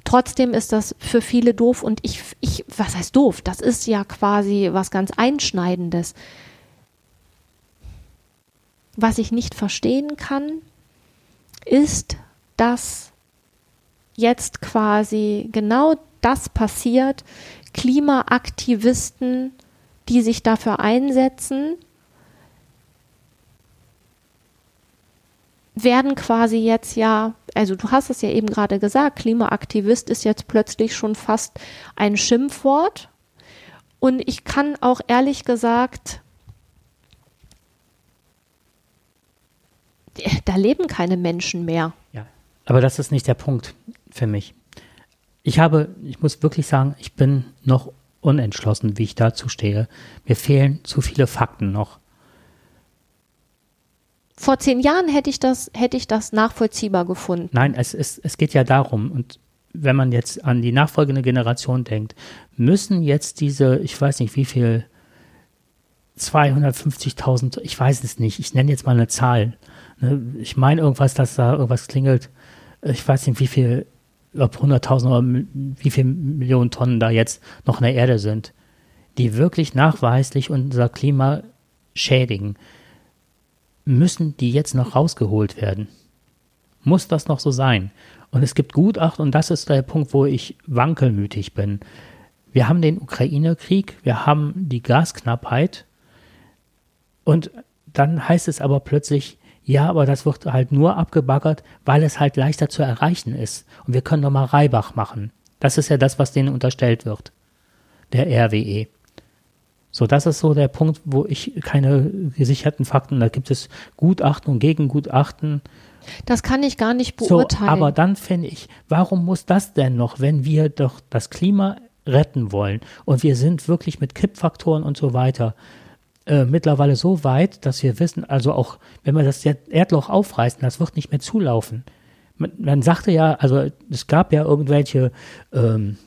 Trotzdem ist das für viele doof und ich, ich, was heißt doof? Das ist ja quasi was ganz Einschneidendes. Was ich nicht verstehen kann, ist, dass jetzt quasi genau das passiert. Klimaaktivisten, die sich dafür einsetzen, werden quasi jetzt ja, also du hast es ja eben gerade gesagt, Klimaaktivist ist jetzt plötzlich schon fast ein Schimpfwort. Und ich kann auch ehrlich gesagt, da leben keine Menschen mehr. Ja, aber das ist nicht der Punkt für mich. Ich habe, ich muss wirklich sagen, ich bin noch unentschlossen, wie ich dazu stehe. Mir fehlen zu viele Fakten noch. Vor zehn Jahren hätte ich das, hätte ich das nachvollziehbar gefunden. Nein, es, es, es geht ja darum, und wenn man jetzt an die nachfolgende Generation denkt, müssen jetzt diese, ich weiß nicht wie viel, 250.000, ich weiß es nicht, ich nenne jetzt mal eine Zahl. Ne? Ich meine irgendwas, dass da irgendwas klingelt. Ich weiß nicht, wie viel, ob 100.000 oder wie viele Millionen Tonnen da jetzt noch in der Erde sind, die wirklich nachweislich unser Klima schädigen. Müssen die jetzt noch rausgeholt werden? Muss das noch so sein? Und es gibt Gutachten, und das ist der Punkt, wo ich wankelmütig bin. Wir haben den Ukraine-Krieg, wir haben die Gasknappheit, und dann heißt es aber plötzlich, ja, aber das wird halt nur abgebaggert, weil es halt leichter zu erreichen ist. Und wir können doch mal Reibach machen. Das ist ja das, was denen unterstellt wird. Der RWE. So, das ist so der Punkt, wo ich keine gesicherten Fakten, da gibt es Gutachten und Gegengutachten. Das kann ich gar nicht beurteilen. So, aber dann finde ich, warum muss das denn noch, wenn wir doch das Klima retten wollen und wir sind wirklich mit Kippfaktoren und so weiter äh, mittlerweile so weit, dass wir wissen, also auch wenn wir das Erdloch aufreißen, das wird nicht mehr zulaufen. Man, man sagte ja, also es gab ja irgendwelche ähm,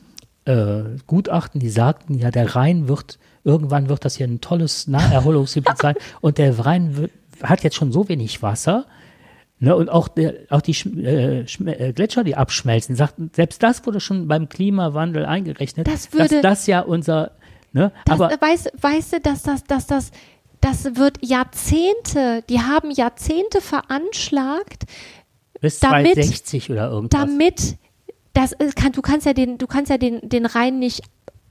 äh, Gutachten, die sagten, ja, der Rhein wird, irgendwann wird das hier ein tolles Naherholungsgebiet sein und der Rhein wird, hat jetzt schon so wenig Wasser, Ne, und auch, der, auch die äh, äh, Gletscher, die abschmelzen, sagten, selbst das wurde schon beim Klimawandel eingerechnet, das würde, dass das ja unser Ne? Das, Aber weißt, weißt du, dass das, dass das, das wird Jahrzehnte, die haben Jahrzehnte veranschlagt. Bis 2060 oder irgendwas. Damit, das kann, du kannst ja den, du kannst ja den, den Rhein nicht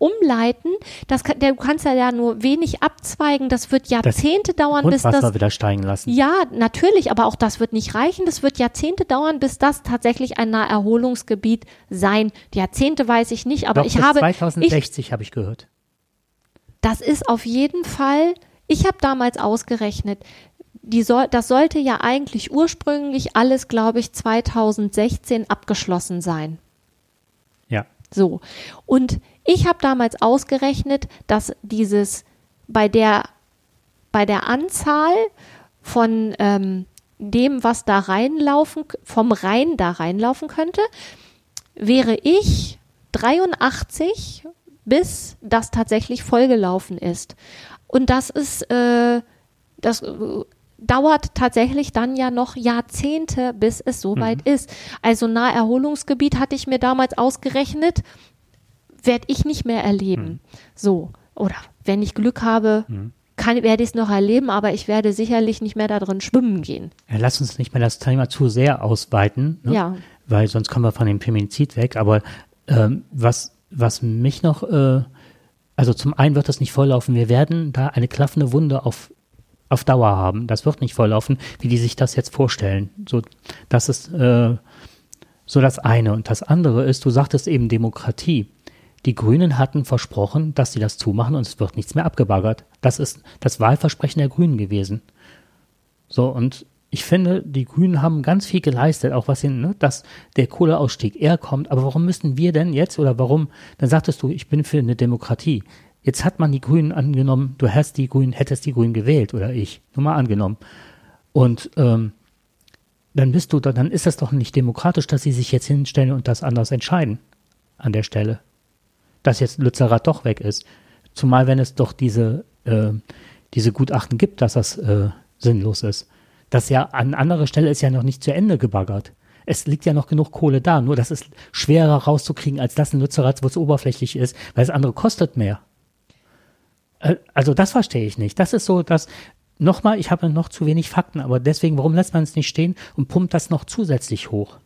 umleiten. Das kann, du kannst ja nur wenig abzweigen. Das wird Jahrzehnte das dauern, bis das wieder steigen lassen. Ja, natürlich, aber auch das wird nicht reichen. Das wird Jahrzehnte dauern, bis das tatsächlich ein Naherholungsgebiet sein. Die Jahrzehnte weiß ich nicht, aber Doch, ich habe 2060 habe ich gehört. Das ist auf jeden Fall, ich habe damals ausgerechnet, die soll, das sollte ja eigentlich ursprünglich alles, glaube ich, 2016 abgeschlossen sein. Ja. So. Und ich habe damals ausgerechnet, dass dieses bei der, bei der Anzahl von ähm, dem, was da reinlaufen, vom Rhein da reinlaufen könnte, wäre ich 83 bis das tatsächlich vollgelaufen ist. Und das ist, äh, das äh, dauert tatsächlich dann ja noch Jahrzehnte, bis es soweit mhm. ist. Also Naherholungsgebiet hatte ich mir damals ausgerechnet, werde ich nicht mehr erleben. Mhm. So. Oder wenn ich Glück habe, mhm. kann, werde ich es noch erleben, aber ich werde sicherlich nicht mehr da drin schwimmen gehen. Ja, lass uns nicht mehr das Thema zu sehr ausweiten, ne? ja. weil sonst kommen wir von dem Feminizid weg. Aber ähm, was was mich noch, äh, also zum einen wird das nicht volllaufen. Wir werden da eine klaffende Wunde auf, auf Dauer haben. Das wird nicht volllaufen, wie die sich das jetzt vorstellen. So, das ist äh, so das eine. Und das andere ist, du sagtest eben Demokratie. Die Grünen hatten versprochen, dass sie das zumachen und es wird nichts mehr abgebaggert. Das ist das Wahlversprechen der Grünen gewesen. So, und ich finde, die Grünen haben ganz viel geleistet, auch was hin, ne, dass der Kohleausstieg eher kommt. Aber warum müssen wir denn jetzt oder warum? Dann sagtest du, ich bin für eine Demokratie. Jetzt hat man die Grünen angenommen, du hast die Grünen, hättest die Grünen gewählt oder ich, nur mal angenommen. Und ähm, dann bist du, dann ist das doch nicht demokratisch, dass sie sich jetzt hinstellen und das anders entscheiden an der Stelle. Dass jetzt Lützerath doch weg ist. Zumal wenn es doch diese, äh, diese Gutachten gibt, dass das äh, sinnlos ist das ja an anderer Stelle ist ja noch nicht zu Ende gebaggert. Es liegt ja noch genug Kohle da, nur das ist schwerer rauszukriegen als das in Lützerath, wo es oberflächlich ist, weil das andere kostet mehr. Äh, also das verstehe ich nicht. Das ist so, dass nochmal, ich habe noch zu wenig Fakten, aber deswegen, warum lässt man es nicht stehen und pumpt das noch zusätzlich hoch?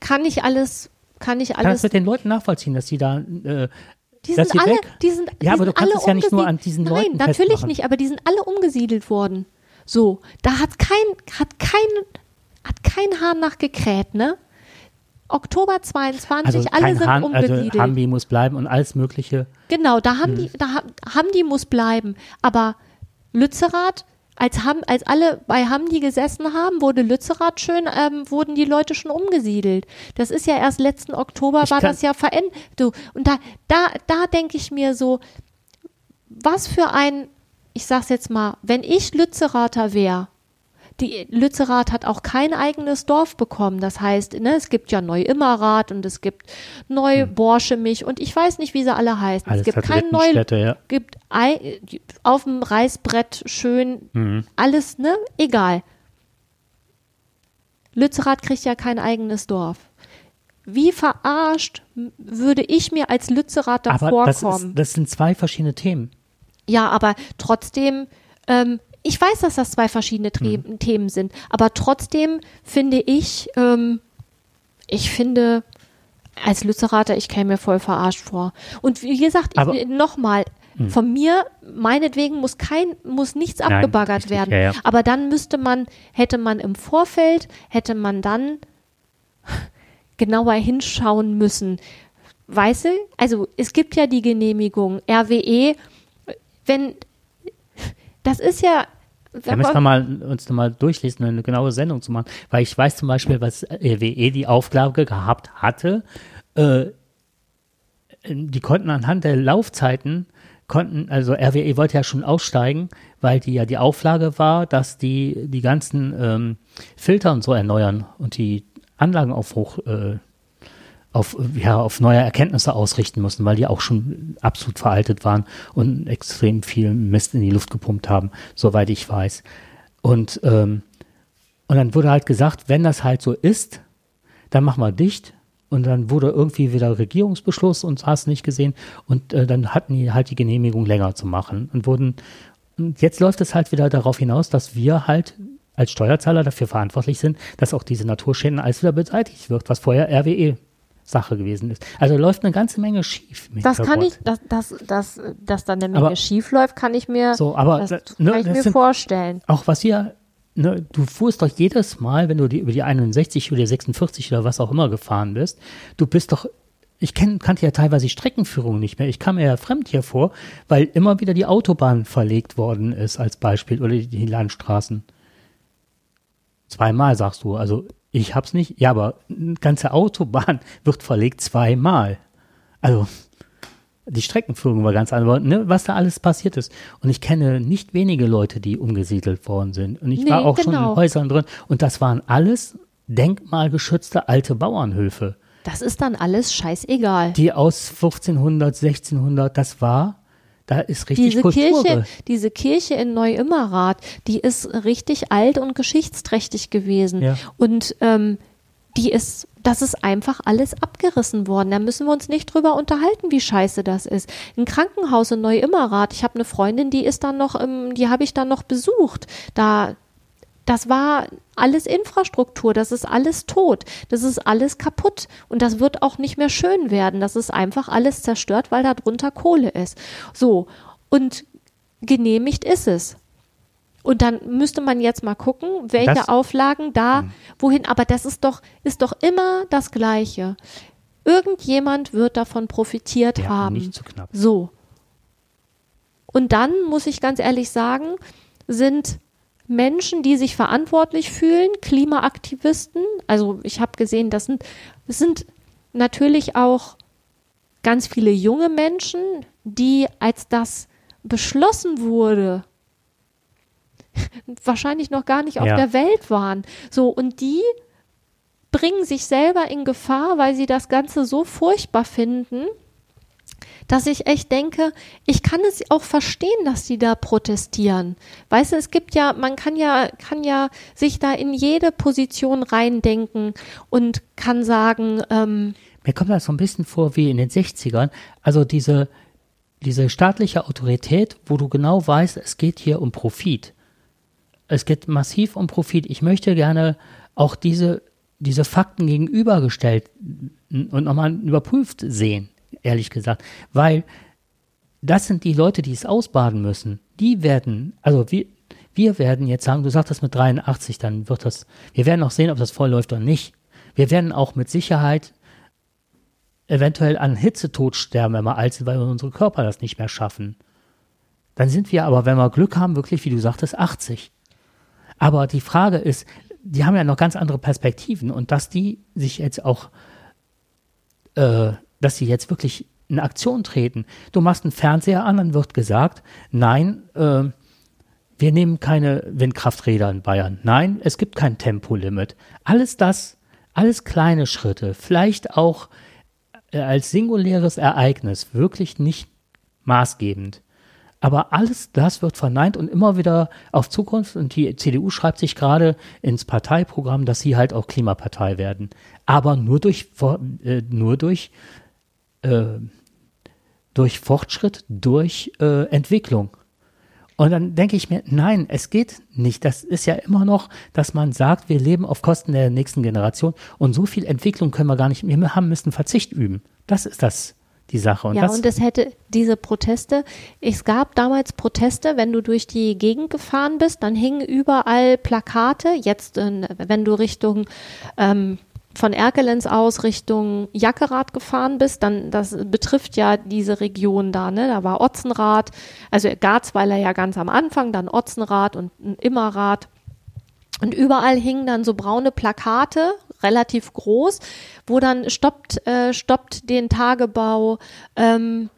Kann ich alles, kann ich alles. Kann das mit den Leuten nachvollziehen, dass sie da äh, die sind alle, die sind, ja, aber du kannst es ja nicht nur an diesen Leuten Nein, natürlich nicht, aber die sind alle umgesiedelt worden. So, da hat kein, hat kein, hat kein Hahn nachgekräht, ne? Oktober 22, also alle sind Hahn, also umgesiedelt. Also Hambi muss bleiben und alles Mögliche. Genau, da haben hm. die, da haben die muss bleiben. Aber Lützerath als, haben, als alle bei Hamdi gesessen haben, wurde Lützerath schön, ähm, wurden die Leute schon umgesiedelt. Das ist ja erst letzten Oktober ich war das ja verändert. Und da, da, da denke ich mir so, was für ein, ich sag's jetzt mal, wenn ich Lützerater wäre, die Lützerath hat auch kein eigenes Dorf bekommen. Das heißt, ne, es gibt ja Neu-Immerath und es gibt Neu-Borschemich und ich weiß nicht, wie sie alle heißen. Alles es gibt kein Neu, ja. gibt ei, auf dem Reißbrett schön Mhm. alles, ne? Egal. Lützerath kriegt ja kein eigenes Dorf. Wie verarscht würde ich mir als Lützerath da Aber das, ist, das sind zwei verschiedene Themen. Ja, aber trotzdem, ähm, ich weiß, dass das zwei verschiedene Tre Mhm. Themen sind, aber trotzdem finde ich, ähm, ich finde, als Lützerater, ich käme mir voll verarscht vor. Und wie gesagt, Aber- Mhm. nochmal, von mir, meinetwegen muss kein, muss nichts Nein, abgebaggert richtig, werden. ja, ja. Aber dann müsste man, hätte man im Vorfeld, hätte man dann genauer hinschauen müssen. Weißt du? Also es gibt ja die Genehmigung, RWE, wenn, das ist ja, Da müssen wir mal, uns nochmal durchlesen, eine genaue Sendung zu machen. Weil ich weiß zum Beispiel, was RWE die Aufgabe gehabt hatte, äh, die konnten anhand der Laufzeiten, konnten, also RWE wollte ja schon aussteigen, weil die ja die Auflage war, dass die die ganzen ähm, Filter und so erneuern und die Anlagen auf hoch, äh, auf, ja, auf neue Erkenntnisse ausrichten mussten, weil die auch schon absolut veraltet waren und extrem viel Mist in die Luft gepumpt haben, soweit ich weiß. Und, ähm, und dann wurde halt gesagt, wenn das halt so ist, dann machen wir dicht. Und dann wurde irgendwie wieder Regierungsbeschluss und hast nicht gesehen. Und äh, dann hatten die halt die Genehmigung länger zu machen und wurden. Und jetzt läuft es halt wieder darauf hinaus, dass wir halt als Steuerzahler dafür verantwortlich sind, dass auch diese Naturschäden alles wieder beseitigt wird, was vorher RWE Sache gewesen ist. Also läuft eine ganze Menge schief. Das kann ich, dass, dass, dass, dass da eine Menge Aber- schief läuft, kann ich mir, So, aber das da- kann ne, ich mir sind- vorstellen. auch was wir, ne, du fuhrst doch jedes Mal, wenn du die, über die 61 oder die 46 oder was auch immer gefahren bist, du bist doch, ich kenn, kannte ja teilweise die Streckenführung nicht mehr. Ich kam mir ja fremd hier vor, weil immer wieder die Autobahn verlegt worden ist als Beispiel oder die Landstraßen. Zweimal sagst du, also ich hab's nicht, ja, aber eine ganze Autobahn wird verlegt zweimal. Also die Streckenführung war ganz anders, ne, was da alles passiert ist. Und ich kenne nicht wenige Leute, die umgesiedelt worden sind. Und ich war Nee, auch schon genau. in Häusern drin. Und das waren alles denkmalgeschützte alte Bauernhöfe, Das ist dann alles scheißegal. die aus 1500, 1600, das war, da ist richtig diese Kultur. Kirche, diese Kirche in Neu-Immerath, die ist richtig alt und geschichtsträchtig gewesen. Ja. Und ähm, die ist, das ist einfach alles abgerissen worden. Da müssen wir uns nicht drüber unterhalten, wie scheiße das ist. Ein Krankenhaus in Neu-Immerath, ich habe eine Freundin, die ist dann noch, im, die habe ich dann noch besucht. Da, das war alles Infrastruktur, das ist alles tot, das ist alles kaputt und das wird auch nicht mehr schön werden. Das ist einfach alles zerstört, weil da drunter Kohle ist. So, und genehmigt ist es. Und dann müsste man jetzt mal gucken, welche Das- Auflagen da, wohin, aber das ist doch, ist doch immer das Gleiche. Irgendjemand wird davon profitiert Ja, haben. nicht zu knapp. So. Und dann muss ich ganz ehrlich sagen, sind Menschen, die sich verantwortlich fühlen, Klimaaktivisten, also ich habe gesehen, das sind, das sind natürlich auch ganz viele junge Menschen, die als das beschlossen wurde, wahrscheinlich noch gar nicht auf Ja. der Welt waren. So, und die bringen sich selber in Gefahr, weil sie das Ganze so furchtbar finden, dass ich echt denke, ich kann es auch verstehen, dass die da protestieren. Weißt du, es gibt ja, man kann ja, kann ja sich da in jede Position reindenken und kann sagen, ähm, Mir kommt das so ein bisschen vor wie in den 60ern. Also diese, diese staatliche Autorität, wo du genau weißt, es geht hier um Profit. Es geht massiv um Profit. Ich möchte gerne auch diese, diese Fakten gegenübergestellt und nochmal überprüft sehen, ehrlich gesagt. Weil das sind die Leute, die es ausbaden müssen. Die werden, also wir, wir werden jetzt sagen, du sagst das mit 83, dann wird das, wir werden auch sehen, ob das voll läuft oder nicht. Wir werden auch mit Sicherheit eventuell an Hitzetod sterben, wenn wir alt sind, weil unsere Körper das nicht mehr schaffen. Dann sind wir aber, wenn wir Glück haben, wirklich, wie du sagtest, 80. Aber die Frage ist, die haben ja noch ganz andere Perspektiven und dass die sich jetzt auch, äh, dass sie jetzt wirklich in Aktion treten. Du machst einen Fernseher an, dann wird gesagt, nein, äh, wir nehmen keine Windkrafträder in Bayern. Nein, es gibt kein Tempolimit. Alles das, alles kleine Schritte, vielleicht auch äh, als singuläres Ereignis, wirklich nicht maßgebend. Aber alles das wird verneint und immer wieder auf Zukunft. Und die CDU schreibt sich gerade ins Parteiprogramm, dass sie halt auch Klimapartei werden. Aber nur durch, äh, nur durch, äh, durch Fortschritt, durch äh, Entwicklung. Und dann denke ich mir, nein, es geht nicht. Das ist ja immer noch, dass man sagt, wir leben auf Kosten der nächsten Generation und so viel Entwicklung können wir gar nicht. Wir haben müssen Verzicht üben. Das ist das die Sache. Und ja, und es hätte diese Proteste, es gab damals Proteste, wenn du durch die Gegend gefahren bist, dann hingen überall Plakate, jetzt in, wenn du Richtung ähm, von Erkelenz aus Richtung Jackerath gefahren bist, dann das betrifft ja diese Region da, ne? Da war Otzenrath, also Garzweiler ja ganz am Anfang, dann Otzenrath und Immerath. Und überall hingen dann so braune Plakate, relativ groß, wo dann stoppt, äh, stoppt den Tagebau. Ähm,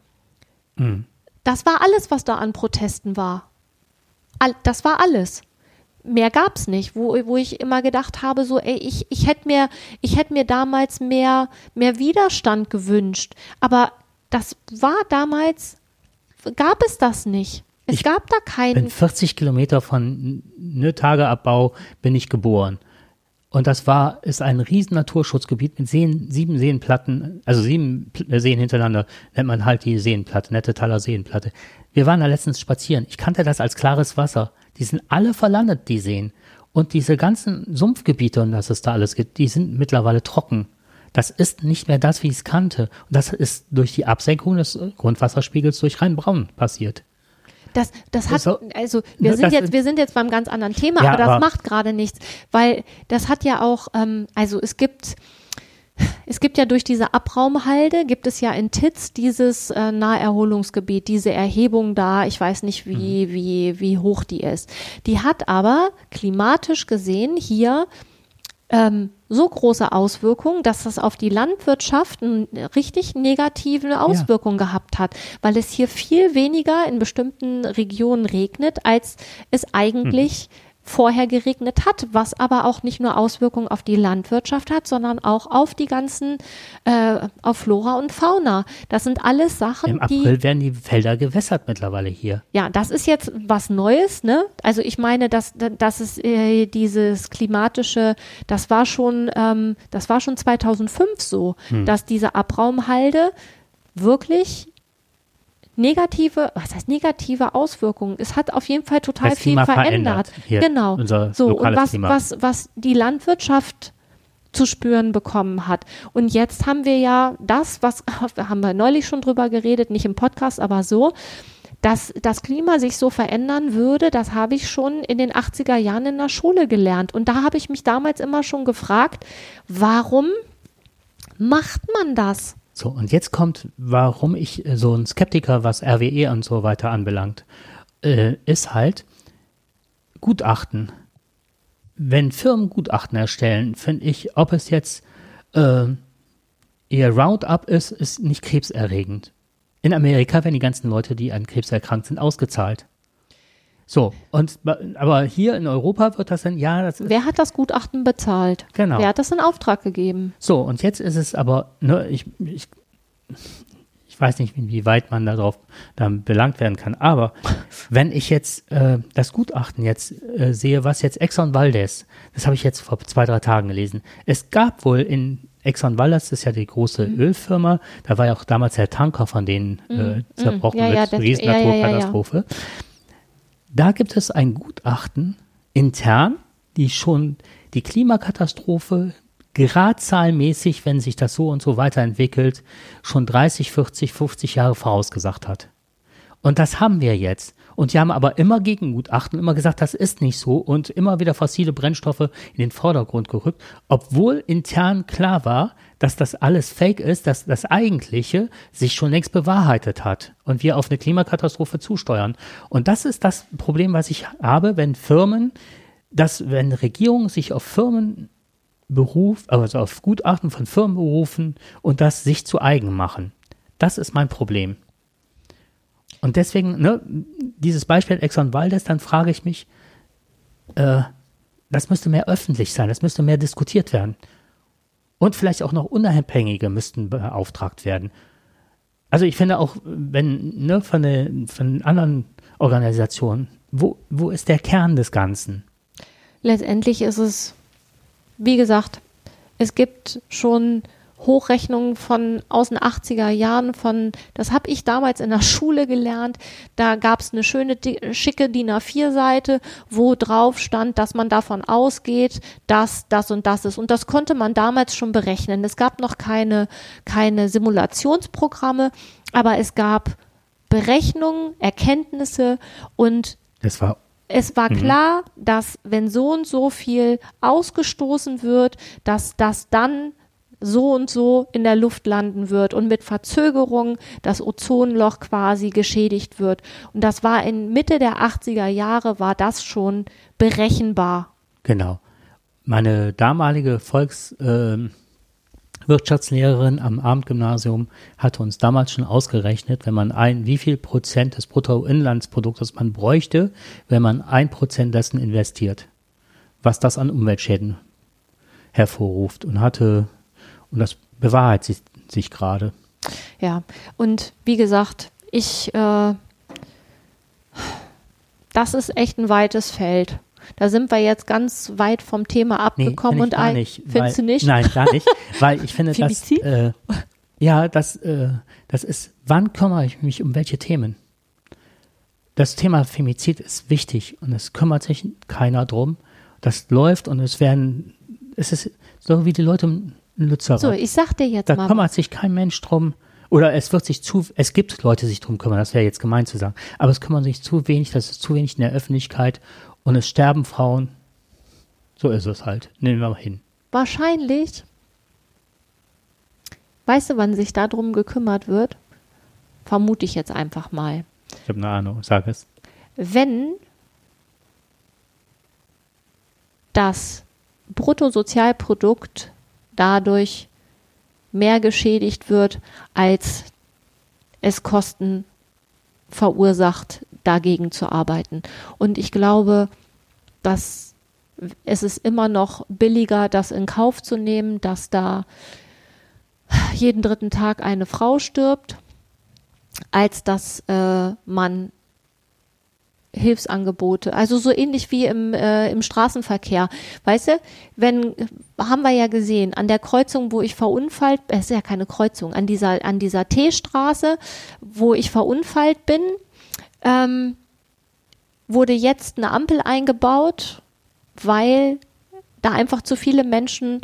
mhm. Das war alles, was da an Protesten war. All, das war alles mehr gab's nicht, wo, wo ich immer gedacht habe, so, ey, ich, ich hätte mir, ich hätte mir damals mehr, mehr Widerstand gewünscht. Aber das war damals, gab es das nicht. Es ich gab da keinen. Bin 40 Kilometer von ne, Tageabbau bin ich geboren. Und das war, ist ein riesen Naturschutzgebiet mit Seen, sieben Seenplatten, also sieben äh, Seen hintereinander, nennt man halt die Seenplatte, nette Taler Seenplatte. Wir waren da letztens spazieren. Ich kannte das als klares Wasser. Die sind alle verlandet, die Seen. Und diese ganzen Sumpfgebiete und was es da alles gibt, die sind mittlerweile trocken. Das ist nicht mehr das, wie ich es kannte. Und das ist durch die Absenkung des Grundwasserspiegels durch Rheinbraun passiert. Das, das hat, also wir sind jetzt, wir sind jetzt beim ganz anderen Thema, ja, aber das aber macht gerade nichts, weil das hat ja auch, ähm, also es gibt, es gibt ja durch diese Abraumhalde, gibt es ja in Titz dieses äh, Naherholungsgebiet, diese Erhebung da, ich weiß nicht, wie, mhm. wie, wie hoch die ist. Die hat aber klimatisch gesehen hier ähm, so große Auswirkungen, dass das auf die Landwirtschaft eine richtig negative Auswirkung ja. gehabt hat, weil es hier viel weniger in bestimmten Regionen regnet, als es eigentlich mhm vorher geregnet hat, was aber auch nicht nur Auswirkungen auf die Landwirtschaft hat, sondern auch auf die ganzen, äh, auf Flora und Fauna. Das sind alles Sachen, Im April die, werden die Felder gewässert mittlerweile hier. Ja, das ist jetzt was Neues, ne? Also ich meine, dass, dass es äh, dieses klimatische, das war schon, ähm, das war schon 2005 so, hm. dass diese Abraumhalde wirklich negative, was heißt negative Auswirkungen? Es hat auf jeden Fall total viel Klima verändert. verändert. Genau. so, und was, was, was die Landwirtschaft zu spüren bekommen hat. Und jetzt haben wir ja das, was haben wir neulich schon drüber geredet, nicht im Podcast, aber so, dass das Klima sich so verändern würde, das habe ich schon in den 80er Jahren in der Schule gelernt. Und da habe ich mich damals immer schon gefragt, warum macht man das? So, und jetzt kommt, warum ich äh, so ein Skeptiker, was RWE und so weiter anbelangt, äh, ist halt Gutachten. Wenn Firmen Gutachten erstellen, finde ich, ob es jetzt äh, eher Roundup ist, ist nicht krebserregend. In Amerika werden die ganzen Leute, die an Krebs erkrankt sind, ausgezahlt. So, und aber hier in Europa wird das dann, ja, das ist, Wer hat das Gutachten bezahlt? Genau. Wer hat das in Auftrag gegeben? So, und jetzt ist es aber, ne, ich, ich, ich weiß nicht, wie weit man darauf dann belangt werden kann, aber wenn ich jetzt äh, das Gutachten jetzt äh, sehe, was jetzt Exxon Valdez, das habe ich jetzt vor zwei, drei Tagen gelesen, es gab wohl in Exxon Valdez das ist ja die große mhm. Ölfirma, da war ja auch damals der Tanker von denen äh, mhm. zerbrochen ja, ja, mit Riesennaturkatastrophe. Ja, ja, da gibt es ein Gutachten intern, die schon die Klimakatastrophe gradzahlmäßig, wenn sich das so und so weiterentwickelt, schon 30, 40, 50 Jahre vorausgesagt hat. Und das haben wir jetzt. Und die haben aber immer Gegengutachten, immer gesagt, das ist nicht so und immer wieder fossile Brennstoffe in den Vordergrund gerückt, obwohl intern klar war, dass das alles Fake ist, dass das Eigentliche sich schon längst bewahrheitet hat und wir auf eine Klimakatastrophe zusteuern. Und das ist das Problem, was ich habe, wenn Firmen, dass wenn Regierungen sich auf Firmen berufen, also auf Gutachten von Firmen berufen und das sich zu eigen machen. Das ist mein Problem. Und deswegen, ne, dieses Beispiel Exxon Valdez, dann frage ich mich, äh, das müsste mehr öffentlich sein, das müsste mehr diskutiert werden. Und vielleicht auch noch Unabhängige müssten beauftragt werden. Also ich finde auch, wenn, ne, von, der, von anderen Organisationen, wo, wo ist der Kern des Ganzen? Letztendlich ist es, wie gesagt, es gibt schon Hochrechnungen von aus den 80er Jahren von, das habe ich damals in der Schule gelernt, da gab es eine schöne, schicke DIN A4-Seite, wo drauf stand, dass man davon ausgeht, dass das und das ist. Und das konnte man damals schon berechnen. Es gab noch keine, keine Simulationsprogramme, aber es gab Berechnungen, Erkenntnisse und das war es war mhm. klar, dass wenn so und so viel ausgestoßen wird, dass das dann so und so in der Luft landen wird und mit Verzögerung das Ozonloch quasi geschädigt wird. Und das war in Mitte der 80er Jahre war das schon berechenbar. Genau. Meine damalige Volkswirtschaftslehrerin ähm, äh, am Abendgymnasium hatte uns damals schon ausgerechnet, wenn man ein, wie viel Prozent des Bruttoinlandsproduktes man bräuchte, wenn man ein Prozent dessen investiert, was das an Umweltschäden hervorruft und hatte und das bewahrheitet sich, sich gerade. Ja, und wie gesagt, ich, äh, das ist echt ein weites Feld. Da sind wir jetzt ganz weit vom Thema abgekommen nee, und gar nicht, findest weil, du nicht? Nein, gar nicht, weil ich finde, dass äh, ja, das, äh, das ist, wann kümmere ich mich um welche Themen? Das Thema Femizid ist wichtig und es kümmert sich keiner drum. Das läuft und es werden, es ist so wie die Leute Lützerath. So, ich sag dir jetzt da mal. Da kümmert sich kein Mensch drum. Oder es wird sich zu, es gibt Leute, die sich drum kümmern, das wäre jetzt gemein zu sagen. Aber es kümmert sich zu wenig, das ist zu wenig in der Öffentlichkeit und es sterben Frauen. So ist es halt. Nehmen wir mal hin. Wahrscheinlich. Weißt du, wann sich darum gekümmert wird? Vermute ich jetzt einfach mal. Ich habe eine Ahnung, sag es. Wenn das Bruttosozialprodukt dadurch mehr geschädigt wird, als es Kosten verursacht, dagegen zu arbeiten. Und ich glaube, dass es ist immer noch billiger, das in Kauf zu nehmen, dass da jeden dritten Tag eine Frau stirbt, als dass äh, man Hilfsangebote, also so ähnlich wie im, äh, im Straßenverkehr. Weißt du, wenn, haben wir ja gesehen, an der Kreuzung, wo ich verunfallt, es ist ja keine Kreuzung, an dieser, an dieser T-Straße, wo ich verunfallt bin, ähm, wurde jetzt eine Ampel eingebaut, weil da einfach zu viele Menschen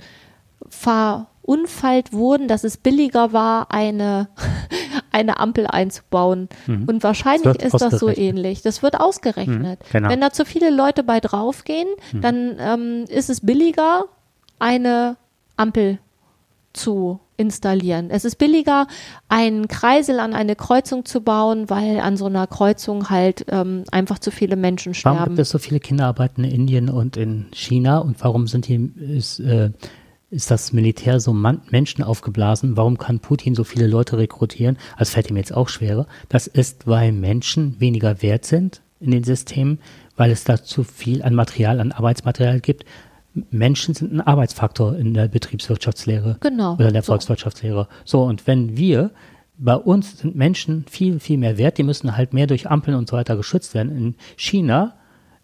verunfallt wurden, dass es billiger war, eine eine Ampel einzubauen. Mhm. Und wahrscheinlich ist das so ähnlich. Das wird ausgerechnet. Mhm, genau. Wenn da zu viele Leute bei draufgehen, mhm. dann ähm, ist es billiger, eine Ampel zu installieren. Es ist billiger, einen Kreisel an eine Kreuzung zu bauen, weil an so einer Kreuzung halt ähm, einfach zu viele Menschen sterben. Warum gibt es so viele Kinderarbeiten in Indien und in China und warum sind die ist, äh, ist das Militär so man Menschen aufgeblasen? Warum kann Putin so viele Leute rekrutieren? Das fällt ihm jetzt auch schwerer. Das ist, weil Menschen weniger wert sind in den Systemen, weil es da zu viel an Material, an Arbeitsmaterial gibt. Menschen sind ein Arbeitsfaktor in der Betriebswirtschaftslehre genau, oder der Volkswirtschaftslehre. So, und wenn wir, bei uns sind Menschen viel, viel mehr wert, die müssen halt mehr durch Ampeln und so weiter geschützt werden. In China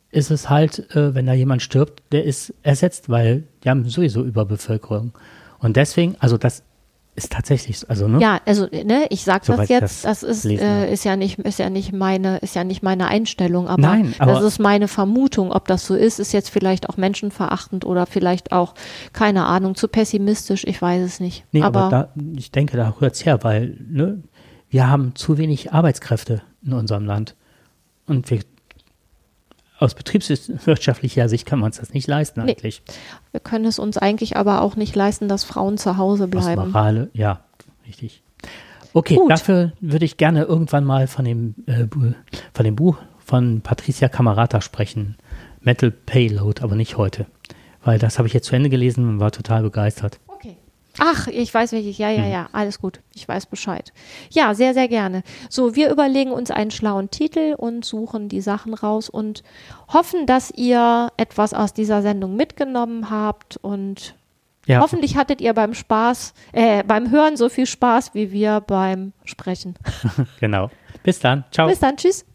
ist es halt, äh, wenn da jemand stirbt, der ist ersetzt, weil die haben sowieso Überbevölkerung. Und deswegen, also das ist tatsächlich, also ne? Ja, also ne, ich sag das jetzt, das, das ist äh, ist ja nicht ist ja nicht meine ist ja nicht meine Einstellung, aber, Nein, aber das ist meine Vermutung, ob das so ist, ist jetzt vielleicht auch menschenverachtend oder vielleicht auch keine Ahnung zu pessimistisch, ich weiß es nicht. Nee, aber, aber da, ich denke, da rührt's her, weil ne, wir haben zu wenig Arbeitskräfte in unserem Land und wir aus betriebswirtschaftlicher Sicht kann man uns das nicht leisten eigentlich. Nee. Wir können es uns eigentlich aber auch nicht leisten, dass Frauen zu Hause bleiben. Aus Morale, ja, richtig. Okay, Gut. dafür würde ich gerne irgendwann mal von dem, äh, von dem Buch von Patricia Camarata sprechen. Metal Payload, aber nicht heute. Weil das habe ich jetzt zu Ende gelesen und war total begeistert. Ach, ich weiß welche. Ja, ja, ja. Alles gut. Ich weiß Bescheid. Ja, sehr, sehr gerne. So, wir überlegen uns einen schlauen Titel und suchen die Sachen raus und hoffen, dass ihr etwas aus dieser Sendung mitgenommen habt und Ja, hoffentlich hattet ihr beim Spaß, äh, beim Hören so viel Spaß wie wir beim Sprechen. genau. Bis dann. Ciao. Bis dann. Tschüss.